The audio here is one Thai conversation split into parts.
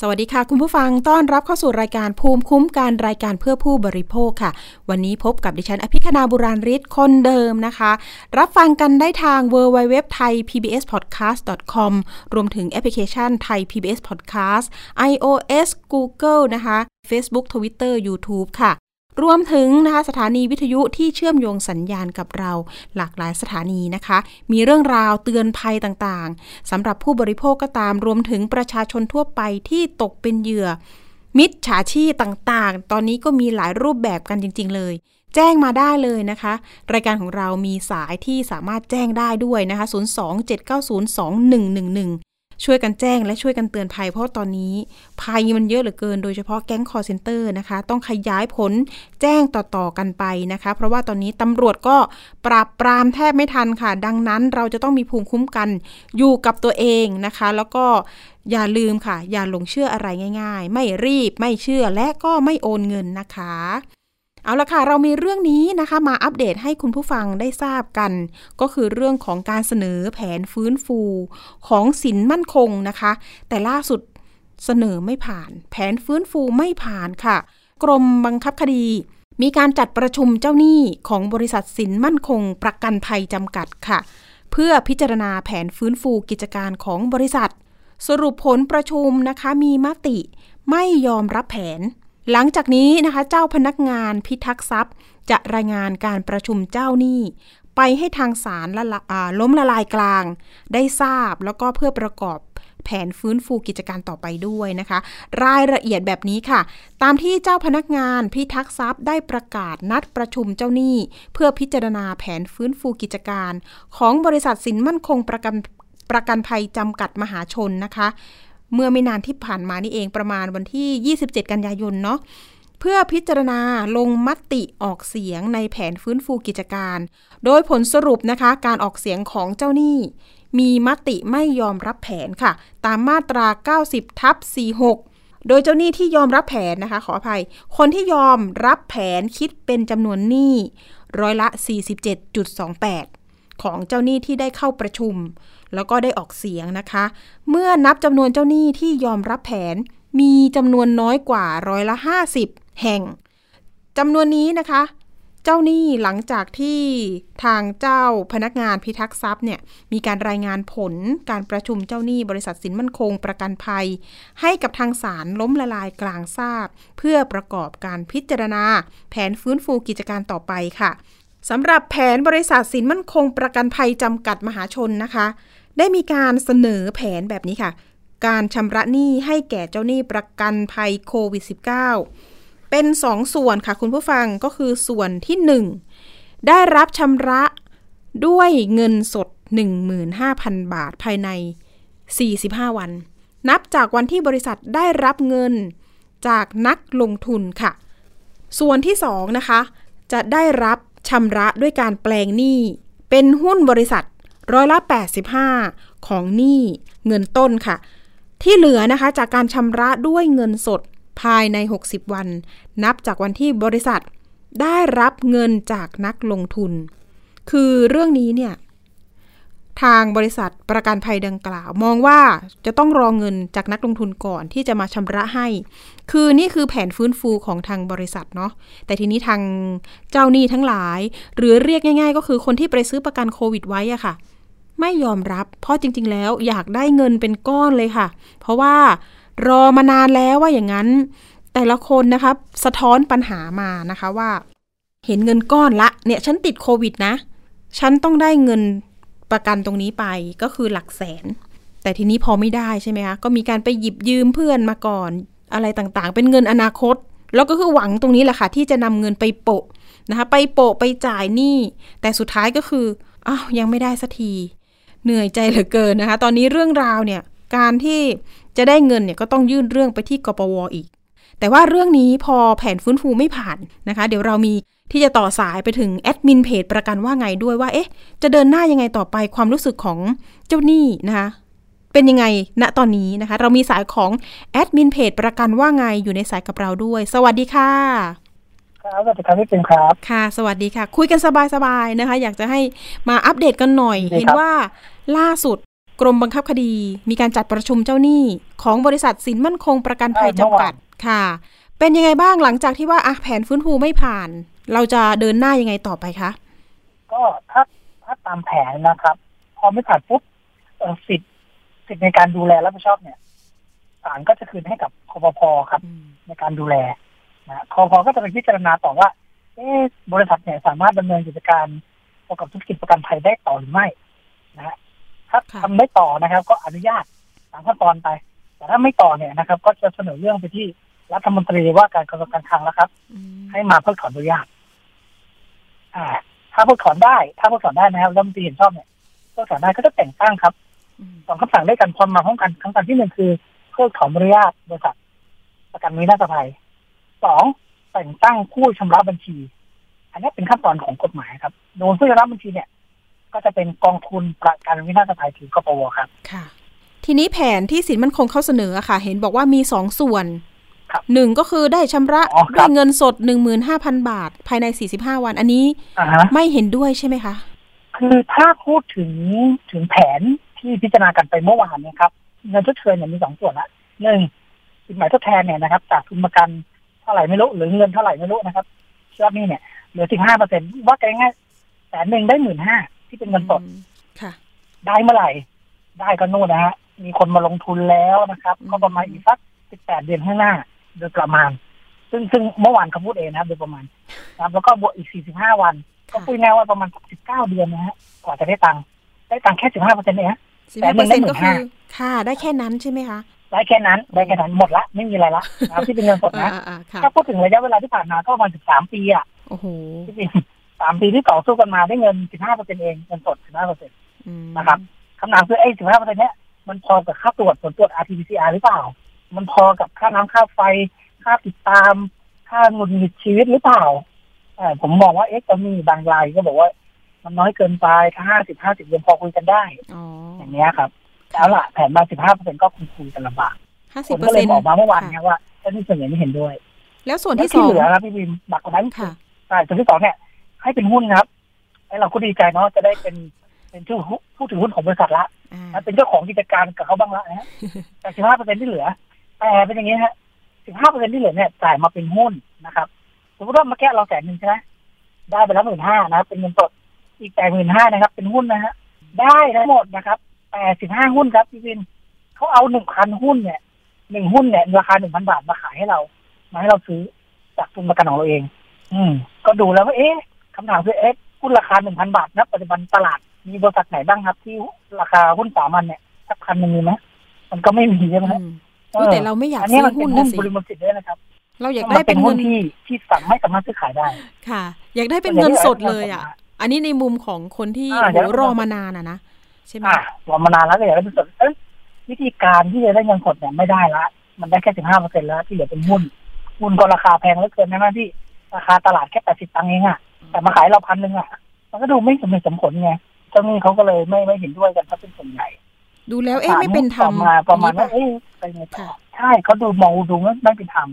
สวัสดีค่ะ คุณผู้ฟังต้อนรับเข้าสู่รายการภูมิคุ้มการรายการเพื่อผู้บริโภคค่ะ วันนี้พบกับดิฉันอภิคณาบุราริศคนเดิมนะคะ รับฟังกันได้ทาง w w w t h a i PBS Podcast com รวมถึงแอปพลิเคชันไทย PBS Podcast iOS Google นะคะ Facebook Twitter YouTube ค่ะ รวมถึงนะคะสถานีวิทยุที่เชื่อมโยงสัญญาณกับเราหลากหลายสถานีนะคะ มีเรื่องราวเตือนภัยต่างๆสำหรับผู้บริโภคก็ตามรวมถึงประชาชนทั่วไปที่ตกเป็นเหยื่อ มิจฉาชีพต่างๆ ตอนนี้ก็มีหลายรูปแบบกันจริง ๆ เลย แจ้งมาได้เลยนะคะ รายการของเรามีสายที่สามารถแจ้งได้ด้วยนะคะ 027902111 ช่วยกันแจ้งและช่วยกันเตือนภัย เพราะตอนนี้ภัยมันเยอะเหลือเกิน โดยเฉพาะแก๊งคอลเซ็นเตอร์นะคะ ต้องขยายผลแจ้งต่อๆกันไปนะคะ เพราะว่าตอนนี้ตำรวจก็ปราบปรามแทบไม่ทันค่ะ ดังนั้นเราจะต้องมีภูมิคุ้มกันอยู่กับตัวเองนะคะ แล้วก็อย่าลืมค่ะ อย่าหลงเชื่ออะไรง่าย ๆ ไม่รีบไม่เชื่อและก็ไม่โอนเงินนะคะ เอาละค่ะ เรามีเรื่องนี้นะคะมาอัปเดตให้คุณผู้ฟังได้ทราบกัน ก็คือเรื่องของการเสนอแผนฟื้นฟูของสินมั่นคงนะคะ แต่ล่าสุดเสนอไม่ผ่าน แผนฟื้นฟูไม่ผ่านค่ะ กรมบังคับคดี มีการจัดประชุมเจ้าหนี้ของบริษัทสินมั่นคง ประกันภัยจำกัดค่ะ เพื่อพิจารณาแผนฟื้นฟูกิจการของบริษัท สรุปผลประชุมนะคะมีมติไม่ยอมรับแผน หลังจากนี้นะคะ เจ้าพนักงานพิทักษ์ทรัพย์ จะรายงานการประชุมเจ้าหนี้ ไปให้ทางศาลล,ล้มละลายกลาง ได้ทราบแล้วก็เพื่อประกอบแผนฟื้นฟูกิจการต่อไปด้วยนะคะ รายละเอียดแบบนี้ค่ะ ตามที่เจ้าพนักงานพิทักษ์ทรัพย์ได้ประกาศนัดประชุมเจ้าหนี้ เพื่อพิจารณาแผนฟื้นฟูกิจการ ของบริษัทสินมั่นคงประกันประกันภัยจำกัดมหาชนนะคะ เมื่อไม่นานที่ผ่านมานี่เองประมาณวันที่ 27 กันยายนเนาะเพื่อพิจารณาลงมติออกเสียงในแผนฟื้นฟูกิจการ โดยผลสรุปนะคะ การออกเสียงของเจ้าหนี้ มีมติไม่ยอมรับแผนค่ะ ตามมาตรา 90ทับ46 โดยเจ้าหนี้ที่ยอมรับแผนนะคะ ขออภัย คนที่ยอมรับแผนคิดเป็นจำนวนหนี้ร้อยละ 47.28 ของเจ้าหนี้ที่ได้เข้าประชุม แล้วก็ได้ออกเสียงนะคะ เมื่อนับจำนวนเจ้าหนี้ที่ยอมรับแผน มีจำนวนน้อยกว่าร้อยละ 50 แห่งจำนวนนี้นะคะ เจ้าหนี้หลังจากที่ทางเจ้าพนักงานพิทักษ์ทรัพย์เนี่ยมีการรายงานผลการประชุมเจ้าหนี้บริษัทสินมั่นคงประกันภัย ให้กับทางศาลล้มละลายกลางทราบ เพื่อประกอบการพิจารณา แผนฟื้นฟูกิจการต่อไปค่ะสำหรับแผนบริษัทสินมั่นคงประกันภัยจำกัดมหาชนนะคะ ได้มีการเสนอแผนแบบนี้ค่ะ การชำระหนี้ให้แก่เจ้าหนี้ประกันภัยโควิด -19 เป็นสองส่วนค่ะคุณผู้ฟังก็คือส่วนที่ 1 ได้รับชำระด้วยเงินสด 15,000 บาทภายใน 45 วัน นับจากวันที่บริษัทได้รับเงินจากนักลงทุนค่ะ ส่วนที่ 2 นะคะ จะได้รับชำระด้วยการแปลงหนี้ เป็นหุ้นบริษัท ร้อยละ 85 ของหนี้เงินต้นค่ะ ที่เหลือนะคะจากการชำระด้วยเงินสดภายใน 60 วัน นับจากวันที่บริษัทได้รับเงินจากนักลงทุน คือเรื่องนี้เนี่ย ทางบริษัทประกันภัยดังกล่าว มองว่าจะต้องรองเงินจากนักลงทุนก่อนที่จะมาชำระให้ คือนี่คือแผนฟื้นฟูของทางบริษัทเนาะแต่ทีนี้ทางเจ้าหนี้ทั้งหลาย หรือเรียกง่าย ๆ ก็คือคนที่ไปซื้อประกันโควิดไว้อะค่ะ ไม่ยอมรับ เพราะจริง ๆ แล้วอยากได้เงินเป็นก้อนเลยค่ะ เพราะว่ารอมานานแล้วว่าอย่างนั้น แต่ละคนนะคะสะท้อนปัญหามานะคะว่า เห็นเงินก้อนละเนี่ยฉันติดโควิดนะ ฉันต้องได้เงินประกันตรงนี้ไปก็คือหลักแสน แต่ทีนี้พอไม่ได้ใช่ไหมคะก็มีการไปหยิบยืมเพื่อนมาก่อน อะไรต่างๆ เป็นเงินอนาคต แล้วก็คือหวังตรงนี้แหละค่ะ ที่จะนำเงินไปโปะนะคะไปโปะไปจ่ายหนี้แต่สุดท้ายก็คืออ้าวยังไม่ได้สักที เหนื่อยใจเหลือเกินนะคะ ตอนนี้เรื่องราวเนี่ยการที่จะได้เงินเนี่ยก็ต้องยื่นเรื่องไปที่กปวอีก แต่ว่าเรื่องนี้พอแผนฟื้นฟูไม่ผ่านนะคะ เดี๋ยวเรามีที่จะต่อสายไปถึงแอดมินเพจประกันว่าไงด้วยว่า เอ๊ะ จะเดินหน้ายังไงต่อไปความรู้สึกของเจ้าหนี้นะคะเเป็นยังไงณตอนนี้นะคะ เรามีสายของแอดมินเพจประกันว่าไงอยู่ในสายกับเราด้วย สวัสดีค่ะ ครับสวัสดีครับพี่ปิ่นครับ ค่ะ สวัสดีค่ะ คุยกันสบายๆนะคะ อยากจะให้มาอัปเดตกันหน่อยดีครับเห็นว่าล่าสุดกรมบังคับคดี มีการจัดประชุมเจ้าหนี้ ของบริษัทสินมั่นคงประกันภัยจำกัดค่ะ เป็นยังไงบ้างหลังจากที่ว่าอะแผนฟื้นฟูไม่ผ่าน เราจะเดินหน้ายังไงต่อไปคะก็ถ้าถ้าตามแผนนะครับ พอไม่ผ่านปุ๊บเอ่อสิทธิ์สิทธิ์ในการดูแลรับผิดชอบเนี่ยศาลก็จะคืนให้กับคอปพครับ ในการดูแล นะคอพก็จะไปพิจารณาต่อว่าเอ๊ะบริษัทเนี่ยสามารถดำเนินกิจการประกอบธุรกิจประกันภัยได้ต่อหรือไม่นะฮะถ้าค่ะทำได้ต่อนะครับ ก็อนุญาตตามขั้นตอนไป แต่ถ้าไม่ต่อเนี่ยนะครับ ก็จะเสนอเรื่องไปที่รัฐมนตรีว่าการกระทรวงการคลังแล้วครับอืมให้มาเพิกถอนอนุญาตอ่า ถ้าเพิกถอนได้ ถ้าเพิกถอนได้นะครับรัฐมนตรีเห็นชอบเนี่ยเพิกถอนได้ก็จะแต่งตั้งครับอืมสองคำสั่งด้วยกันพร้อมมาพร้อมกันคำสั่งที่หนึ่งคือเพิกถอนอนุญาตบริษัทประกันวินาศภัย สองแต่งตั้งผู้ชำระบัญชี อันนี้เป็นขั้นตอนของกฎหมายครับโดยผู้ชำระบัญชีเนี่ย ก็จะเป็นกองทุนประกันวินาศภัยถือกปวครับค่ะ ทีนี้แผนที่สินมั่นคงเขาเสนออะค่ะ เห็นบอกว่ามีสองส่วนครับหนึ่งก็คือได้ชำระอ๋อครับด้วยเงินสด15,000บาท ภายใน45วัน อันนี้อ่าฮะไม่เห็นด้วยใช่ไหมคะ คือถ้าพูดถึงถึงแผนที่พิจารณากันไปเมื่อวานเนะครับ เงินทดเชยเนี่ยมีสองส่วนละหนึ่งสินหมายทดแทนเนี่ยนะครับ จากทุนประกันเท่าไหร่ไม่รู้หรือเงินเท่าไหร่ไม่รู้นะครับรอบนี้เนี่ยเหลือสิบห้าเปอร์เซ็นว่ากันง่ายๆแสนหนึ่งได้หมื่นห้าที่เป็นเงินสดค่ะ ได้เมื่อไหร่ ได้ก็นู่นนะฮะมีคนมาลงทุนแล้วนะครับอืมก็ประมาณอีกสักสิบแปดเดือนข้างหน้า โดยประมาณ ซึ่งซึ่งเมื่อวานเขาพูดเองนะครับโดยประมาณนะครับแล้วก็บวกอีกสี่สิบห้าวัน ก็พูดง่ายๆว่าประมาณสิบเก้าเดือนนะฮะกว่าจะได้ตังค์ได้ตังค์แค่สิบห้าเปอร์เซ็นต์เองฮะสิบแต่ห้าหนึ่เปอร์งได้เซ็นต์ก็คือ15,000ค่ะ ได้แค่นั้นใช่ไหมคะ ได้แค่นั้นได้แค่นั้นหมดละไม่มีอะไรละนะครับที่เป็นเงินสดนะอ่าอ่าค่ะถ้าพูดถึงระยะเวลาที่ผ่านมาก็ประมาณสิบสามปีอะโอ้โหที่จริงสามปีที่ต่อสู้กันมาได้เงินสิบห้าเปอร์เซ็นต์เองเงินสดสิบห้าเปอร์เซ็นต์อืมนะครับคำถามคือไอ้สิบห้าเปอร์เซ็นต์เนี้ยมันพอกับค่าตรวจผลตรวจ RT-PCR หรือเปล่า มันพอกับค่าน้ำค่าไฟ ค่าติดตาม ค่าเงินหงิดชีวิตหรือเปล่าเออผมมองว่าเอ๊ะจะมีบางรายก็บอกว่า มันน้อยเกินไปถ้าห้าสิบห้าสิบยังพอคุยกันได้อ๋ออย่างเนี้ยครับแต่ เอาละแผนมาสิบห้าเปอร์เซ็นต์ก็คงคุยกันลำบากห้าผสิบมเปอก็ร์เลเซ็ยนต์บอกมาเมื่อวานเนี้ว่าเจ้าหนี้ส่วนใหญ่ไม่เห็นด้วย แล้วส่วนแล้วที่สที่องเหลือครับพี่บิมบักกว่านั้นค่ะใช่ส่วนที่สองเนี่ยให้เป็นหุ้นครับไอ้เราก็ดีใจเนาะจะได้เป็นเป็นผู้ผู้ถือหุ้นของบริษัทละอ่านะเป็นเจ้าของกิจการกับเขาบ้างละนะฮะแต่สิบห้าเปอร์เซ็นที่เหลือแต่เป็นอย่างนี้ฮะสิบห้าเปอร์เซ็นที่เหลือเนี่ยจ่ายมาเป็นหุ้นนะครับสมมติว่าเมื่อกี้เราแสนหนึ่งใช่ไหมได้ไปแล้วหมื่นห้านะครับเป็นเงินสดอีกแต่หมื่นห้านะครับ เป็นหุ้นนะฮะได้ทั้งหมดนะครับ แต่สิบห้าหุ้นครับพี่บินเขาเอาหนึ่งพันหุ้นเนี่ยหนึ่งหุ้นเนี่ยราคาหนึ่งพันบาทมาขายให้เรา มาให้เราซื้อจากทุนประกันของเราเอง อืม ก็ดูแล้วว่าเอ๊ะคำถามคือเอ๊ะหุ้นราคาหนึ่งพันบาทณปัจจุบันตลาดมีบริษัทไหนบ้างครับ ที่ราคาหุ้นสามัญเนี่ยสักพันหนึ่งมีไหมมันก็ไม่มีใช่ไหมอืฮะมอุ๊ยแต่เราไม่อยากอันนี้ซื้มัอนเป็หุ้นนหุ้นะนสิบริมสิทธิ์ด้วยนะครับ เราอยากมัได้เป็เป็นนหุ้เงินนที่ที่สั่งไม่สามารถซื้อขายได้ ค่ะ อยากได้เป็นเงินสดเลยอะ อันนี้ในมุมของคนที่อ่าโหอยากได้รอมานานอะนะ ใช่ไหมอ่ารอมานานแล้วเลยแล้วเป็นสดเอ้ยวิธีการที่จะได้เงินสดเนี่ยไม่ได้ละ มันได้แค่สิบห้าเปอร์เซ็นแล้วที่เหลือเป็นหุ้นหุ้นก็ราคาแพงเหลือเกินนะที่ราคาตลาดแค่แปดสิบตังค์เองอะแต่มาขายเราพันหนึ่งอะมันก็ดูไม่สมเหตุสมผลไงเจ้าหนี้เขาก็เลยไม่ไม่เห็นด้วยกันถ้าเป็นส่วนใหญ่ ดูแล้วเอ๊ะไม่เป็นธรรมต่อมาประมาณอย่งนี้ว่าเอ๊ะไปไงต่อค่ะใช่เขาดูมองดูไม่ไม่เป็นธรรม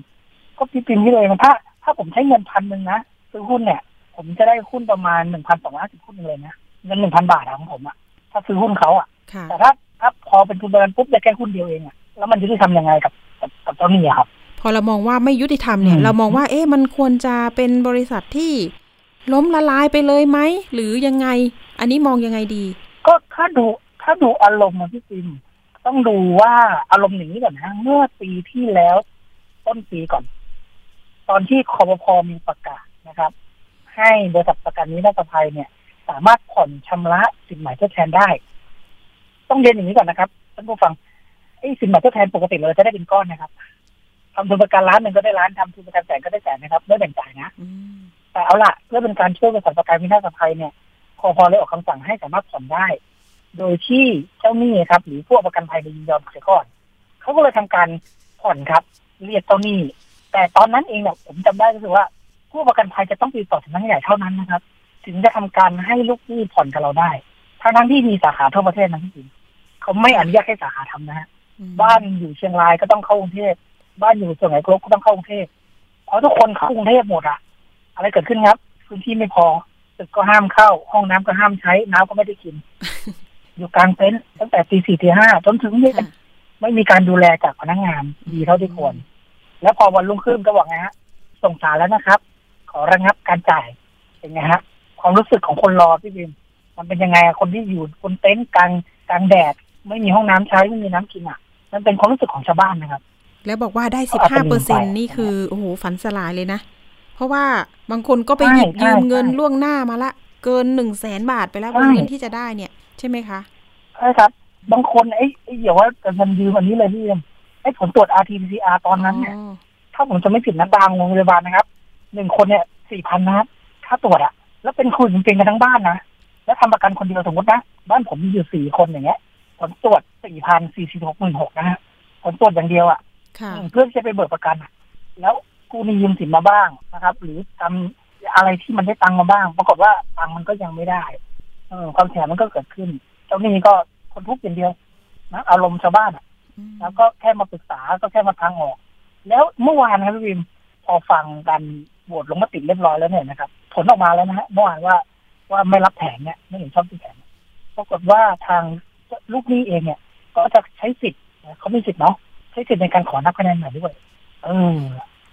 ก็พี่ปิมที่เลยนะถ้า ถ้าผมใช้เงินพันหนึ่งนะซื้อหุ้นเนี่ย ผมจะได้หุ้นประมาณหนึ่งพันสองร้อยสิบหุ้นเลยนะเงินหนึ่งพันบาทอะของผมอะ ถ้าซื้อหุ้นเขาอะค่ะ แต่ถ้าถ้าพอเป็นทุนประกันปุ๊บได้แค่หุ้นเดียวเองอะแล้วมันจะได้ทำยังไงกับกับกับเจ้าหนี้อะครับ พอเรามองว่าไม่ยุติธรรมเนี่ยอืมเรามองว่าเอ๊ะมันควรจะเป็นบริษัทที่ล้มละลายไปเลยไหมหรือยังไง อันนี้มองยังไงดี ก็ถ้าดูถ้าดูอารมณ์อะพี่ปิมต้องดูว่าอารมณ์อย่างนี้ก่อนนะเมื่อปีที่แล้วต้นปีก่อน ตอนที่คอปพอมีประกาศนะครับ ให้บริษัทประกันวินาศภัยเนี่ย สามารถผ่อนชำระสินหมายทดแทนได้ ต้องเรียนอย่างนี้ก่อนนะครับท่านผู้ฟังไอ้สินหมายทดแทนปกติเราจะได้เป็นก้อนนะครับทำทุนประกันล้านหนึ่งก็ได้ล้านทำทุนประกันแสนก็ได้แสนนะครับไม่แบ่งจ่ายนะแต่เอาล่ะเพื่อเป็นการช่วยบริษัทประกันวินาศภัยเนี่ยคอพอเลยออกคำสั่งให้สามารถผ่อนได้ โดยที่เจ้าหนี้ครับ หรือผู้ประกันภัยในยินยอมเสียก่อนเขาก็เลยทำการผ่อนครับ เรียกเจ้าหนี้ แต่ตอนนั้นเองเนี่ยผมจำได้ก็คือว่า ผู้ประกันภัยจะต้องติดต่อสำนักงานใหญ่เท่านั้นนะครับ ถึงจะทำการให้ลูกหนี้ผ่อนกับเราได้ทั้งทั้งๆที่มีสาขาทั่วประเทศนะพี่จริงเขาไม่อนุญาตให้สาขาทำนะฮะอืมบ้านอยู่เชียงรายก็ต้องเข้ากรุงเทพบ้านอยู่สมัยกรกก็ต้องเข้ากรุงเทพเพราะทุกคนเข้ากรุงเทพหมดอะอะไรเกิดขึ้นครับพื้นที่ไม่พอตึกก็ห้ามเข้า ห้องน้ำก็ห้ามใช้น้ำก็ไม่ได้กิน อยู่กลางเต็นท์ตั้งแต่ตีสี่ตีห้าจนถึงเนี่ยค่ะไม่มีการดูแลจากพนักงานดีเท่าที่ควรแล้วพอวันรุ่งขึ้นก็บอกไงฮะส่งสารแล้วนะครับ ขอระงับการจ่ายเป็นไงฮะ ความรู้สึกของคนรอพี่บิมมันเป็นยังไงอะคนที่อยู่บนเต็นท์กลางกลางแดด ไม่มีห้องน้ำใช้ไม่มีน้ำกินอะ มันเป็นความรู้สึกของชาวบ้านนะครับ แล้วบอกว่าได้สิก็บอาจห้าจะเปอร์เซ็นลืมไปนี่คือโอ้โหฝันสลายเลยนะ เพราะว่าบางคนก็ไปใช่หยิบใช่ยืมเงินใช่ล่วงหน้ามาละ เกินหนึ่งแสนบาทไปแล้วใช่บนเงินที่จะได้เนี่ย ใช่ไหมคะใช่ครับ บางคนไอ้ไอ้อย่าว่าแต่เงินยืมอันนี้เลยพี่บิมไอ้ผลตรวจ RT-PCR ตอนนั้นเนี่ยอ๋อถ้าผมจะไม่ผิดนะบางโรงพยาบาลนะครับหนึ่งคนเนี่ยสี่พันนะครับค่าตรวจอะ แล้วเป็นคุณจริงๆกันทั้งบ้านนะ แล้วทำประกันคนเดียวสมมตินะ บ้านผมมีอยู่สี่คนอย่างเงี้ย ผลตรวจสี่พันสี่สิบหกหมื่นหกนะฮะผลตรวจอย่างเดียวอะค่ะอืมเพื่อที่จะไปเบิกประกันอะแล้วกูมียืมสินมาบ้างนะครับ หรือทำอะไรที่มันได้ตังค์มาบ้าง ปรากฏว่าตังค์มันก็ยังไม่ได้เออความเสียหายมันก็เกิดขึ้น เจ้าหนี้ก็คนทุกข์อย่างเดียวนะอารมณ์ชาวบ้านอะอืมแล้วก็แค่มาปรึกษาก็แค่มาทางออก แล้วเมื่อวานนะครับพี่วิมพอฟังกันโหวตลงมติเรียบร้อยแล้วเนี่ยนะครับ ผลออกมาแล้วนะฮะเมื่อวานว่าว่าไม่รับแผนเนี่ยไม่เห็นชอบที่แผนปรากฏว่าทางลูกหนี้เองเนี่ย ก็จะใช้สิทธิ์เขามีสิทธิ์เนาะใช้สิทธิ์ในการขอนับคะแนนใหม่ด้วย เออ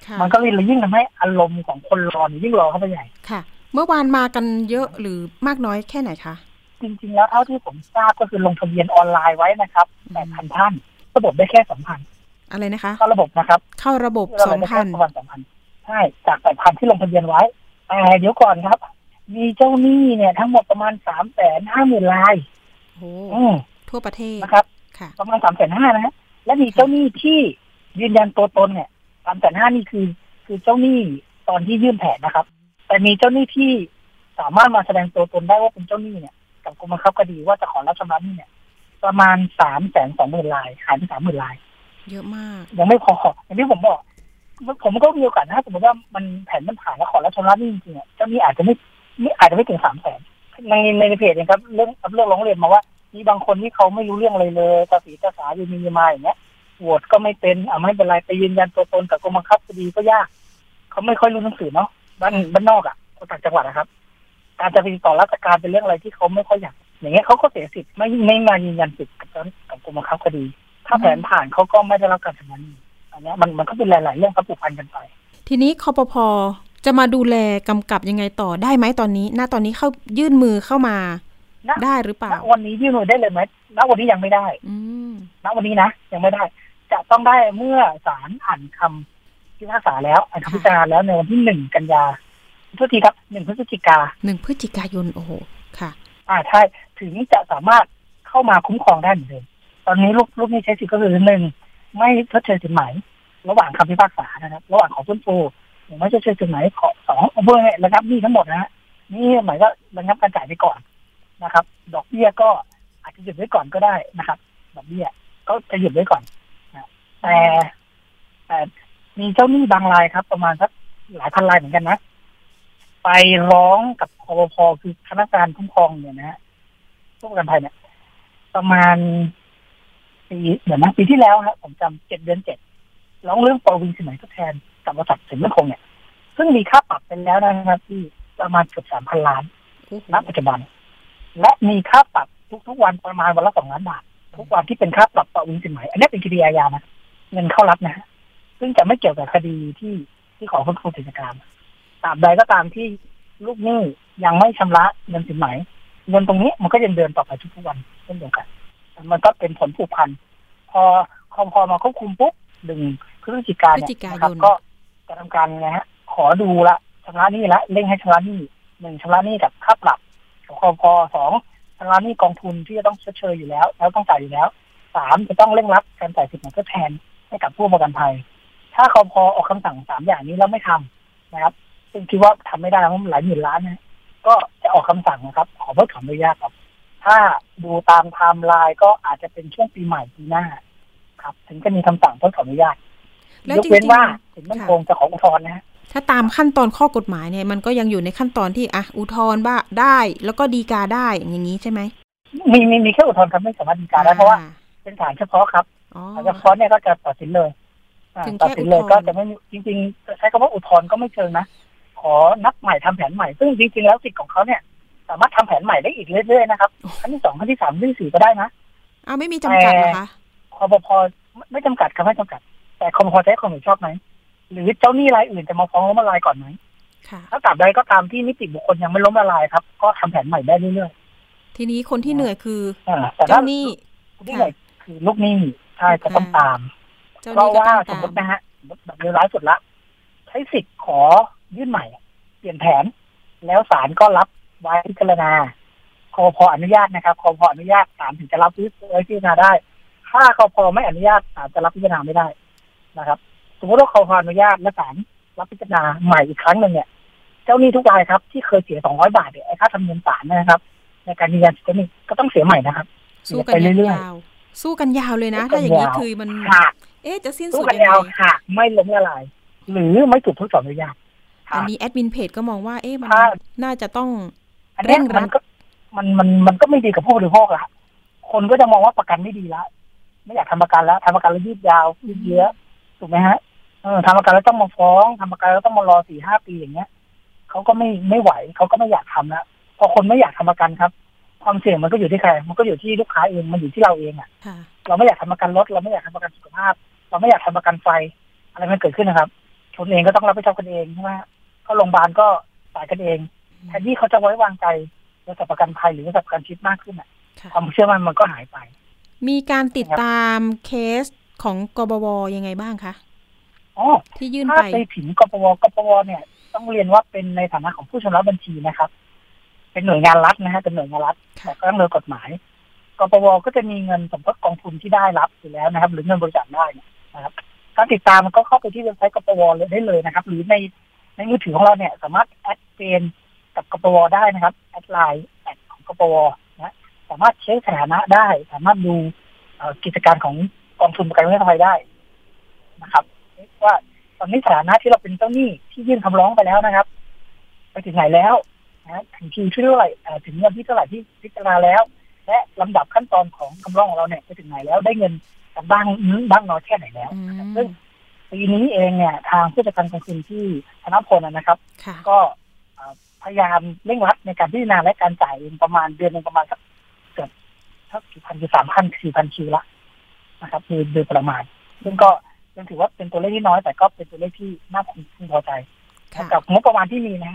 ค่ะมันก็เลยยิ่งทำให้อารมณ์ของคนรอเนี่ยยิ่งรอเข้าไปใหญ่ค่ะ เมื่อวานมากันเยอะหรือมากน้อยแค่ไหนคะจริงๆแล้วเท่าที่ผมทราบก็คือลงทะเบียนออนไลน์ไว้นะครับแปดพันท่านระบบได้แค่สองพันอะไรนะคะ เข้าระบบนะครับ เข้าระบบเราสองได้พัแค่นประมาณสองพันใช่จากแปดพันที่ลงทะเบียนไว้ แต่เดี๋ยวก่อนครับ มีเจ้าหนี้เนี่ยทั้งหมดประมาณสามแสนห้าหมื่นรายโอ้อืมทั่วประเทศนะครับค่ะประมาณสามแสนห้านะฮะและมีเจ้าหนี้ที่ยืนยันตัวตนเนี่ยสามแสนห้านี่คือ คือเจ้าหนี้ตอนที่ยื่นแผนนะครับ แต่มีเจ้าหนี้ที่สามารถมาแสดงตัวตนได้ว่าเป็นเจ้าหนี้เนี่ยกับกรมบังคับคดีว่าจะขอรับชำระหนี้เนี่ย ประมาณสามแสนสองหมื่นรายหายไปสามหมื่นราย เยอะมาก ยังไม่พออย่างที่ผมบอก ผมก็มีโอกาสนะถ้าสมมติว่ามันแผนมันผ่านแล้วขอรับชำระหนี้จริงๆอะเจ้าหนี้อาจจะไม่ไม่อาจจะไม่ถึงสามแสนในในเพจเองครับเรื่องเรื่องร้องเรียนมาว่ามีบางคนที่เขาไม่รู้เรื่องอะไรเลยตาสีตาสาอยู่มีมาอย่างเงี้ยโหวตก็ไม่เป็นอะไม่เป็นไรไปยืนยันตัวตนกับกรมบังคับคดีก็ยาก เขาไม่ค่อยรู้หนังสือเนาะบ้านบ้านนอกอะคนต่างจังหวัดนะครับ การจะไปติดต่อราชการเป็นเรื่องอะไรที่เขาไม่ค่อยอยาก อย่างเงี้ยเขาก็เสียสิทธิ์ไม่ไม่มายืนยันสิทธิ์กับเจ้ากับกรมบังคับคดี ถ้าแผนผ่านเขาก็ไม่ได้รับการชำระหนี้ อันเนี้ยมันมันก็เป็นหลาย ๆ เรื่องครับผูกพันกันไป ทีนี้คอปพจะมาดูแลกำกับยังไงต่อได้ไหมตอนนี้ณตอนนี้เข้ายื่นมือเข้ามาณได้หรือเปล่าณวันนี้ยื่นมือได้เลยไหมณวันนี้ยังไม่ได้ อืมณวันนี้นะยังไม่ได้ จะต้องได้เมื่อศาลอ่านคำพิพากษาแล้วอ่านคำพิจารณาแล้วในวันที่หนึ่งกันยาทุกทีครับหนึ่งพฤศจิกาหนึ่งพฤศจิกายนโอ้โหค่ะ อ่าใช่ถึงจะสามารถเข้ามาคุ้มครองได้เหมือนเดิมตอนนี้ลูกลูกหนี้ใช้สิทธิ์ก็คือหนึ่ง ไม่ชดเชยสินไหม ระหว่างคำพิพากษานะครับ ระหว่างของฟื้นฟูหรือไม่ชดเชยสินไหมขอสองเบอร์ระงับหนี้ทั้งหมดนะฮะนี่หมายก็ระงับการจ่ายไปก่อนนะครับ ดอกเบี้ยก็อาจจะหยุดไว้ก่อนก็ได้นะครับ ดอกเบี้ยก็จะหยุดไว้ก่อนนะแต่แต่มีเจ้าหนี้บางรายครับ ประมาณสักหลายพันรายเหมือนกันนะ ไปร้องกับคอพคือคณะการคุ้มครองเนี่ยนะฮะผู้ประกันภัยเนี่ยประมาณ ปีเดี๋ยวนะปีที่แล้วครับผมจำเจ็ดเดือนเจ็ดร้องเรื่องปวินสินไหมทดแทนกับบริษัทสินมั่นคงเนี่ยซึ่งมีค่าปรับเป็นแล้วนะครับที่ประมาณเกือบสามพันล้านโอ้โหณปัจจุบัน และมีค่าปรับทุกๆวันประมาณวันละสองล้านบาททุกวันที่เป็นค่าปรับปวินสินไหมอันนี้เป็นคดีอาญานะเงินเข้ารัฐนะฮะซึ่งจะไม่เกี่ยวกับคดีที่ที่ขอฟื้นฟูกิจการตราบใดก็ตามที่ลูกหนี้ยังไม่ชำระเงินสินไหมเงินตรงนี้มันก็ยังเดินต่อไปทุกๆวันเช่นเดียวกัน มันก็เป็นผลผูกพัน พอคอมพอมาควบคุมปุ๊บหนึ่งพฤศจิกาพฤเนี่ศยจิกานะยครับนก็จะทำการไงฮะขอดูละชำระหนี้ละเร่งให้ชำระหนี้หนึ่งชำระหนี้กับค่าปรับของคอพอสองชำระหนี้กองทุนที่จะต้องชดเชยอยู่แล้ว แล้วต้องจ่ายอยู่แล้วสามจะต้องเร่งรัดการจ่ายสินไหมทดแทนให้กับผู้ประกันภัย ถ้าคอพอออกคำสั่งสามอย่างนี้แล้วไม่ทำนะครับซึ่งคิดว่าทำไม่ได้เพราะมันหลายหมื่นล้านนะก็จะออกคำสั่งนะครับ ขอเพิกถอนอนุญาตครับ ถ้าดูตามไทม์ไลน์ก็อาจจะเป็นช่วงปีใหม่ปีหน้า ครับ ถึงจะมีคำสั่งเพิกถอนอนุญาตแล้วยกจเว้นริงว่าสินมั่นคงจะขออุทธรณ์นะฮะๆถ้าตามขั้นตอนข้อกฎหมายเนี่ย มันก็ยังอยู่ในขั้นตอนที่อะอุทธรณ์บ้าได้ แล้วก็ดีกาได้อย่างนี้ใช่ไหมมีมีมีแค่อุทธรณ์ครับไม่สามารถดีกาได้เพราะว่าเป็นศาลเฉพาะครับอ๋อศาลเฉพาะเนี่ยก็จะตัดสินเลยอ่าถึงแค่ตัดสินเลยอุทธรณ์ก็จะไม่มีจริง ๆ ใช้คำว่าอุทธรณ์ก็ไม่เชิงนะขอนับใหม่ทำแผนใหม่ ซึ่งจริงๆแล้วสิทธิ์ของเขาเนี่ย สามารถทำแผนใหม่ได้อีกเรื่อยๆนะครับขั้นที่สองขั้นที่สามขั้นที่สี่ก็ได้นะอ้าวไม่มีจำกัดเหรอคะคอปพไม่จำกัดครับไม่จำกัด แต่คอปพใช้ความเห็นชอบไหมหรือเจ้าหนี้รายอื่นจะมาฟ้องล้มละลายก่อนไหมค่ะถ้าตราบใดก็ตามที่นิติบุคคลยังไม่ล้มละลายครับ ก็ทำแผนใหม่ได้เรื่อยทีนี้คนที่เหนื่อยคือๆอ่าแต่ถ้าเจ้าหนี้ที่ไหนคือลูกหนี้ใช่ก็ต้องตามเจ้าหเพราะนี้ก็ว่าต้องสมตามมตินะฮะสมมติแบบเลวร้ายสุดละใช้สิทธิ์ขอยื่นใหม่ เปลี่ยนแผน แล้วศาลก็รับ ไว้พิจารณาคอพออนุญาตนะครับคอพออนุญาตศาลถึงจะรับไว้พิจารณาได้ ถ้าคอพอไม่อนุญาตศาลจะรับพิจารณาไม่ได้นะครับ สมมติว่าคอพออนุญาตและศาลรับพิจารณาใหม่อีกครั้งหนึ่งเนี่ย เจ้าหนี้ทุกรายครับ ที่เคยเสีย200บาทเนี่ยไอ้ค่าธรรมเนียมศาลนะครับ ในการยืนยันสิทธิ์เจ้าหนี้ก็ต้องเสียใหม่นะครับสู้กันไปเรื่อยๆยาวๆสู้กันยาวเลยนะสู้กันถ้าอย่างนี้ยาวคือมันหากเอ๊ะจะสิ้นสู้สุดกันยังยาวไงหากไม่ล้มละลาย หรือไม่ถูกผู้สอนอนุญาตอันนี้แอดมินเพจก็มองว่า เอ๊ะมันถ้าน่าจะต้องอัน เนี้ยเร่งรัดมันก็มันมันมันก็ไม่ดีกับผู้บริโภคละคนก็จะมองว่าประกันไม่ดีละไม่อยากทำประกันแล้วทำประกันแล้วยืดยาวยืดเยื้อถูกไหมฮะเออทำประกันแล้วต้องมาฟ้องทำประกันแล้วต้องมารอสี่ห้าปีอย่างเงี้ยเขาก็ไม่ไม่ไหวเขาก็ไม่อยากทำละพอคนไม่อยากทำประกันครับ ความเสี่ยงมันก็อยู่ที่ใคร มันก็อยู่ที่ลูกค้าเองมันอยู่ที่เราเองอะค่ะเราไม่อยากทำประกันรถเราไม่อยากทำประกันสุขภาพ เราไม่อยากทำประกันไฟ อะไรมันเกิดขึ้นนะครับชนเองก็ต้องรับผิดชอบกันเองใช่ไหมเข้าโรงพยาบาลก็จ่ายกันเอง แทนที่เขาจะไว้วางใจบริษัทประกันภัยหรือบริษัทประกันชีวิตมากขึ้นอะค่ะความเชื่อมั่นมันก็หายไป มีการติดตามเคสของกบวยังไงบ้างคะอ๋อที่ยื่นถ้าไปไปถึงกปวกปวเนี่ย ต้องเรียนว่าเป็นในฐานะของผู้ชำระบัญชีนะครับ เป็นหน่วยงานรัฐนะฮะเป็นหน่วยงานรัฐค่ะแต่ก็ต้องโดยกฎหมายกปวก็จะมีเงินสมทบกองทุนที่ได้รับอยู่แล้วนะครับ หรือเงินบริจาคได้เนี่ยนะครับการติดตามมันก็เข้าไปที่เว็บไซต์กปวเลยได้เลยนะครับ หรือในในมือถือของเราเนี่ย สามารถ add friend กับกปวได้นะครับ add LINE add ของกปวนะสามารถเช็คสถานะได้ สามารถดูเอ่อกิจการของกองทุนประกันวินาศภัยได้นะครับว่าตอนนี้สถานะที่เราเป็นเจ้าหนี้ที่ยื่นคำร้องไปแล้วนะครับ ไปถึงไหนแล้วนะถึงคิวที่เท่าไหร่เอ่อถึงเงินที่เท่าไหร่ที่พิจารณาแล้ว และลำดับขั้นตอนของคำร้องของเราเนี่ยไปถึงไหนแล้วได้เงินกันบ้างบ้างน้อยแค่ไหนแล้วอืนะครับมซึ่งปีนี้เองเนี่ย ทางผู้จัดการกองทุนที่ธนพลนะนะครับค่ะก็เอ่อ พยายามเร่งรัดในการพิจารณาและการจ่ายประมาณเดือนหนึ่งประมาณสักเกือบสักกี่พันคือสามพันสี่พันคิวละนะครับคือโดยประมาณ ซึ่งก็ยังถือว่าเป็นตัวเลขที่น้อย แต่ก็เป็นตัวเลขที่น่าพึงพอใจกับงบประมาณที่มีนะ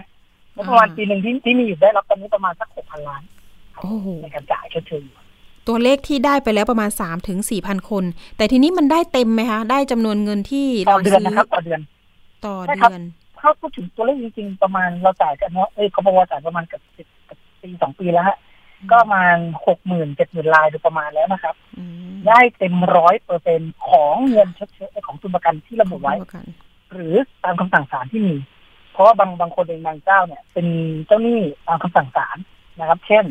งบประมาณปีหนึ่งที่ที่มีอยู่ได้รับตอนนี้ประมาณสักหกพันล้านในการจ่ายชดเชยอยู่ตัวเลขที่ได้ไปแล้วประมาณ3ามถึงสี่พันคน แต่ทีนี้มันได้เต็มไหมคะ ได้จำนวนเงินที่เราอเดือนซื้อนะครับ ต่อเดือน ต่อเดือน ถ้าพูดถึงตัวเลขจริงๆประมาณเราจ่ายกันเนาะเอ้ยกบวจ่ายประมาณเกับสิบกับปีสองปีแล้วฮะก็ประมาณหกหมื่นเจ็ดหมื่นลายโดยประมาณแล้วนะครับอืมได้เต็มร้อยเปอร์เซ็นของเงินชดเชยของทุนประกันที่ระบุไว้ประกันหรือตามคำสั่งศาลที่มี เพราะว่าบางบางคนเองบางเจ้าเนี่ย เป็นเจ้าหนี้ตามคำสั่งศาลนะครับ เช่น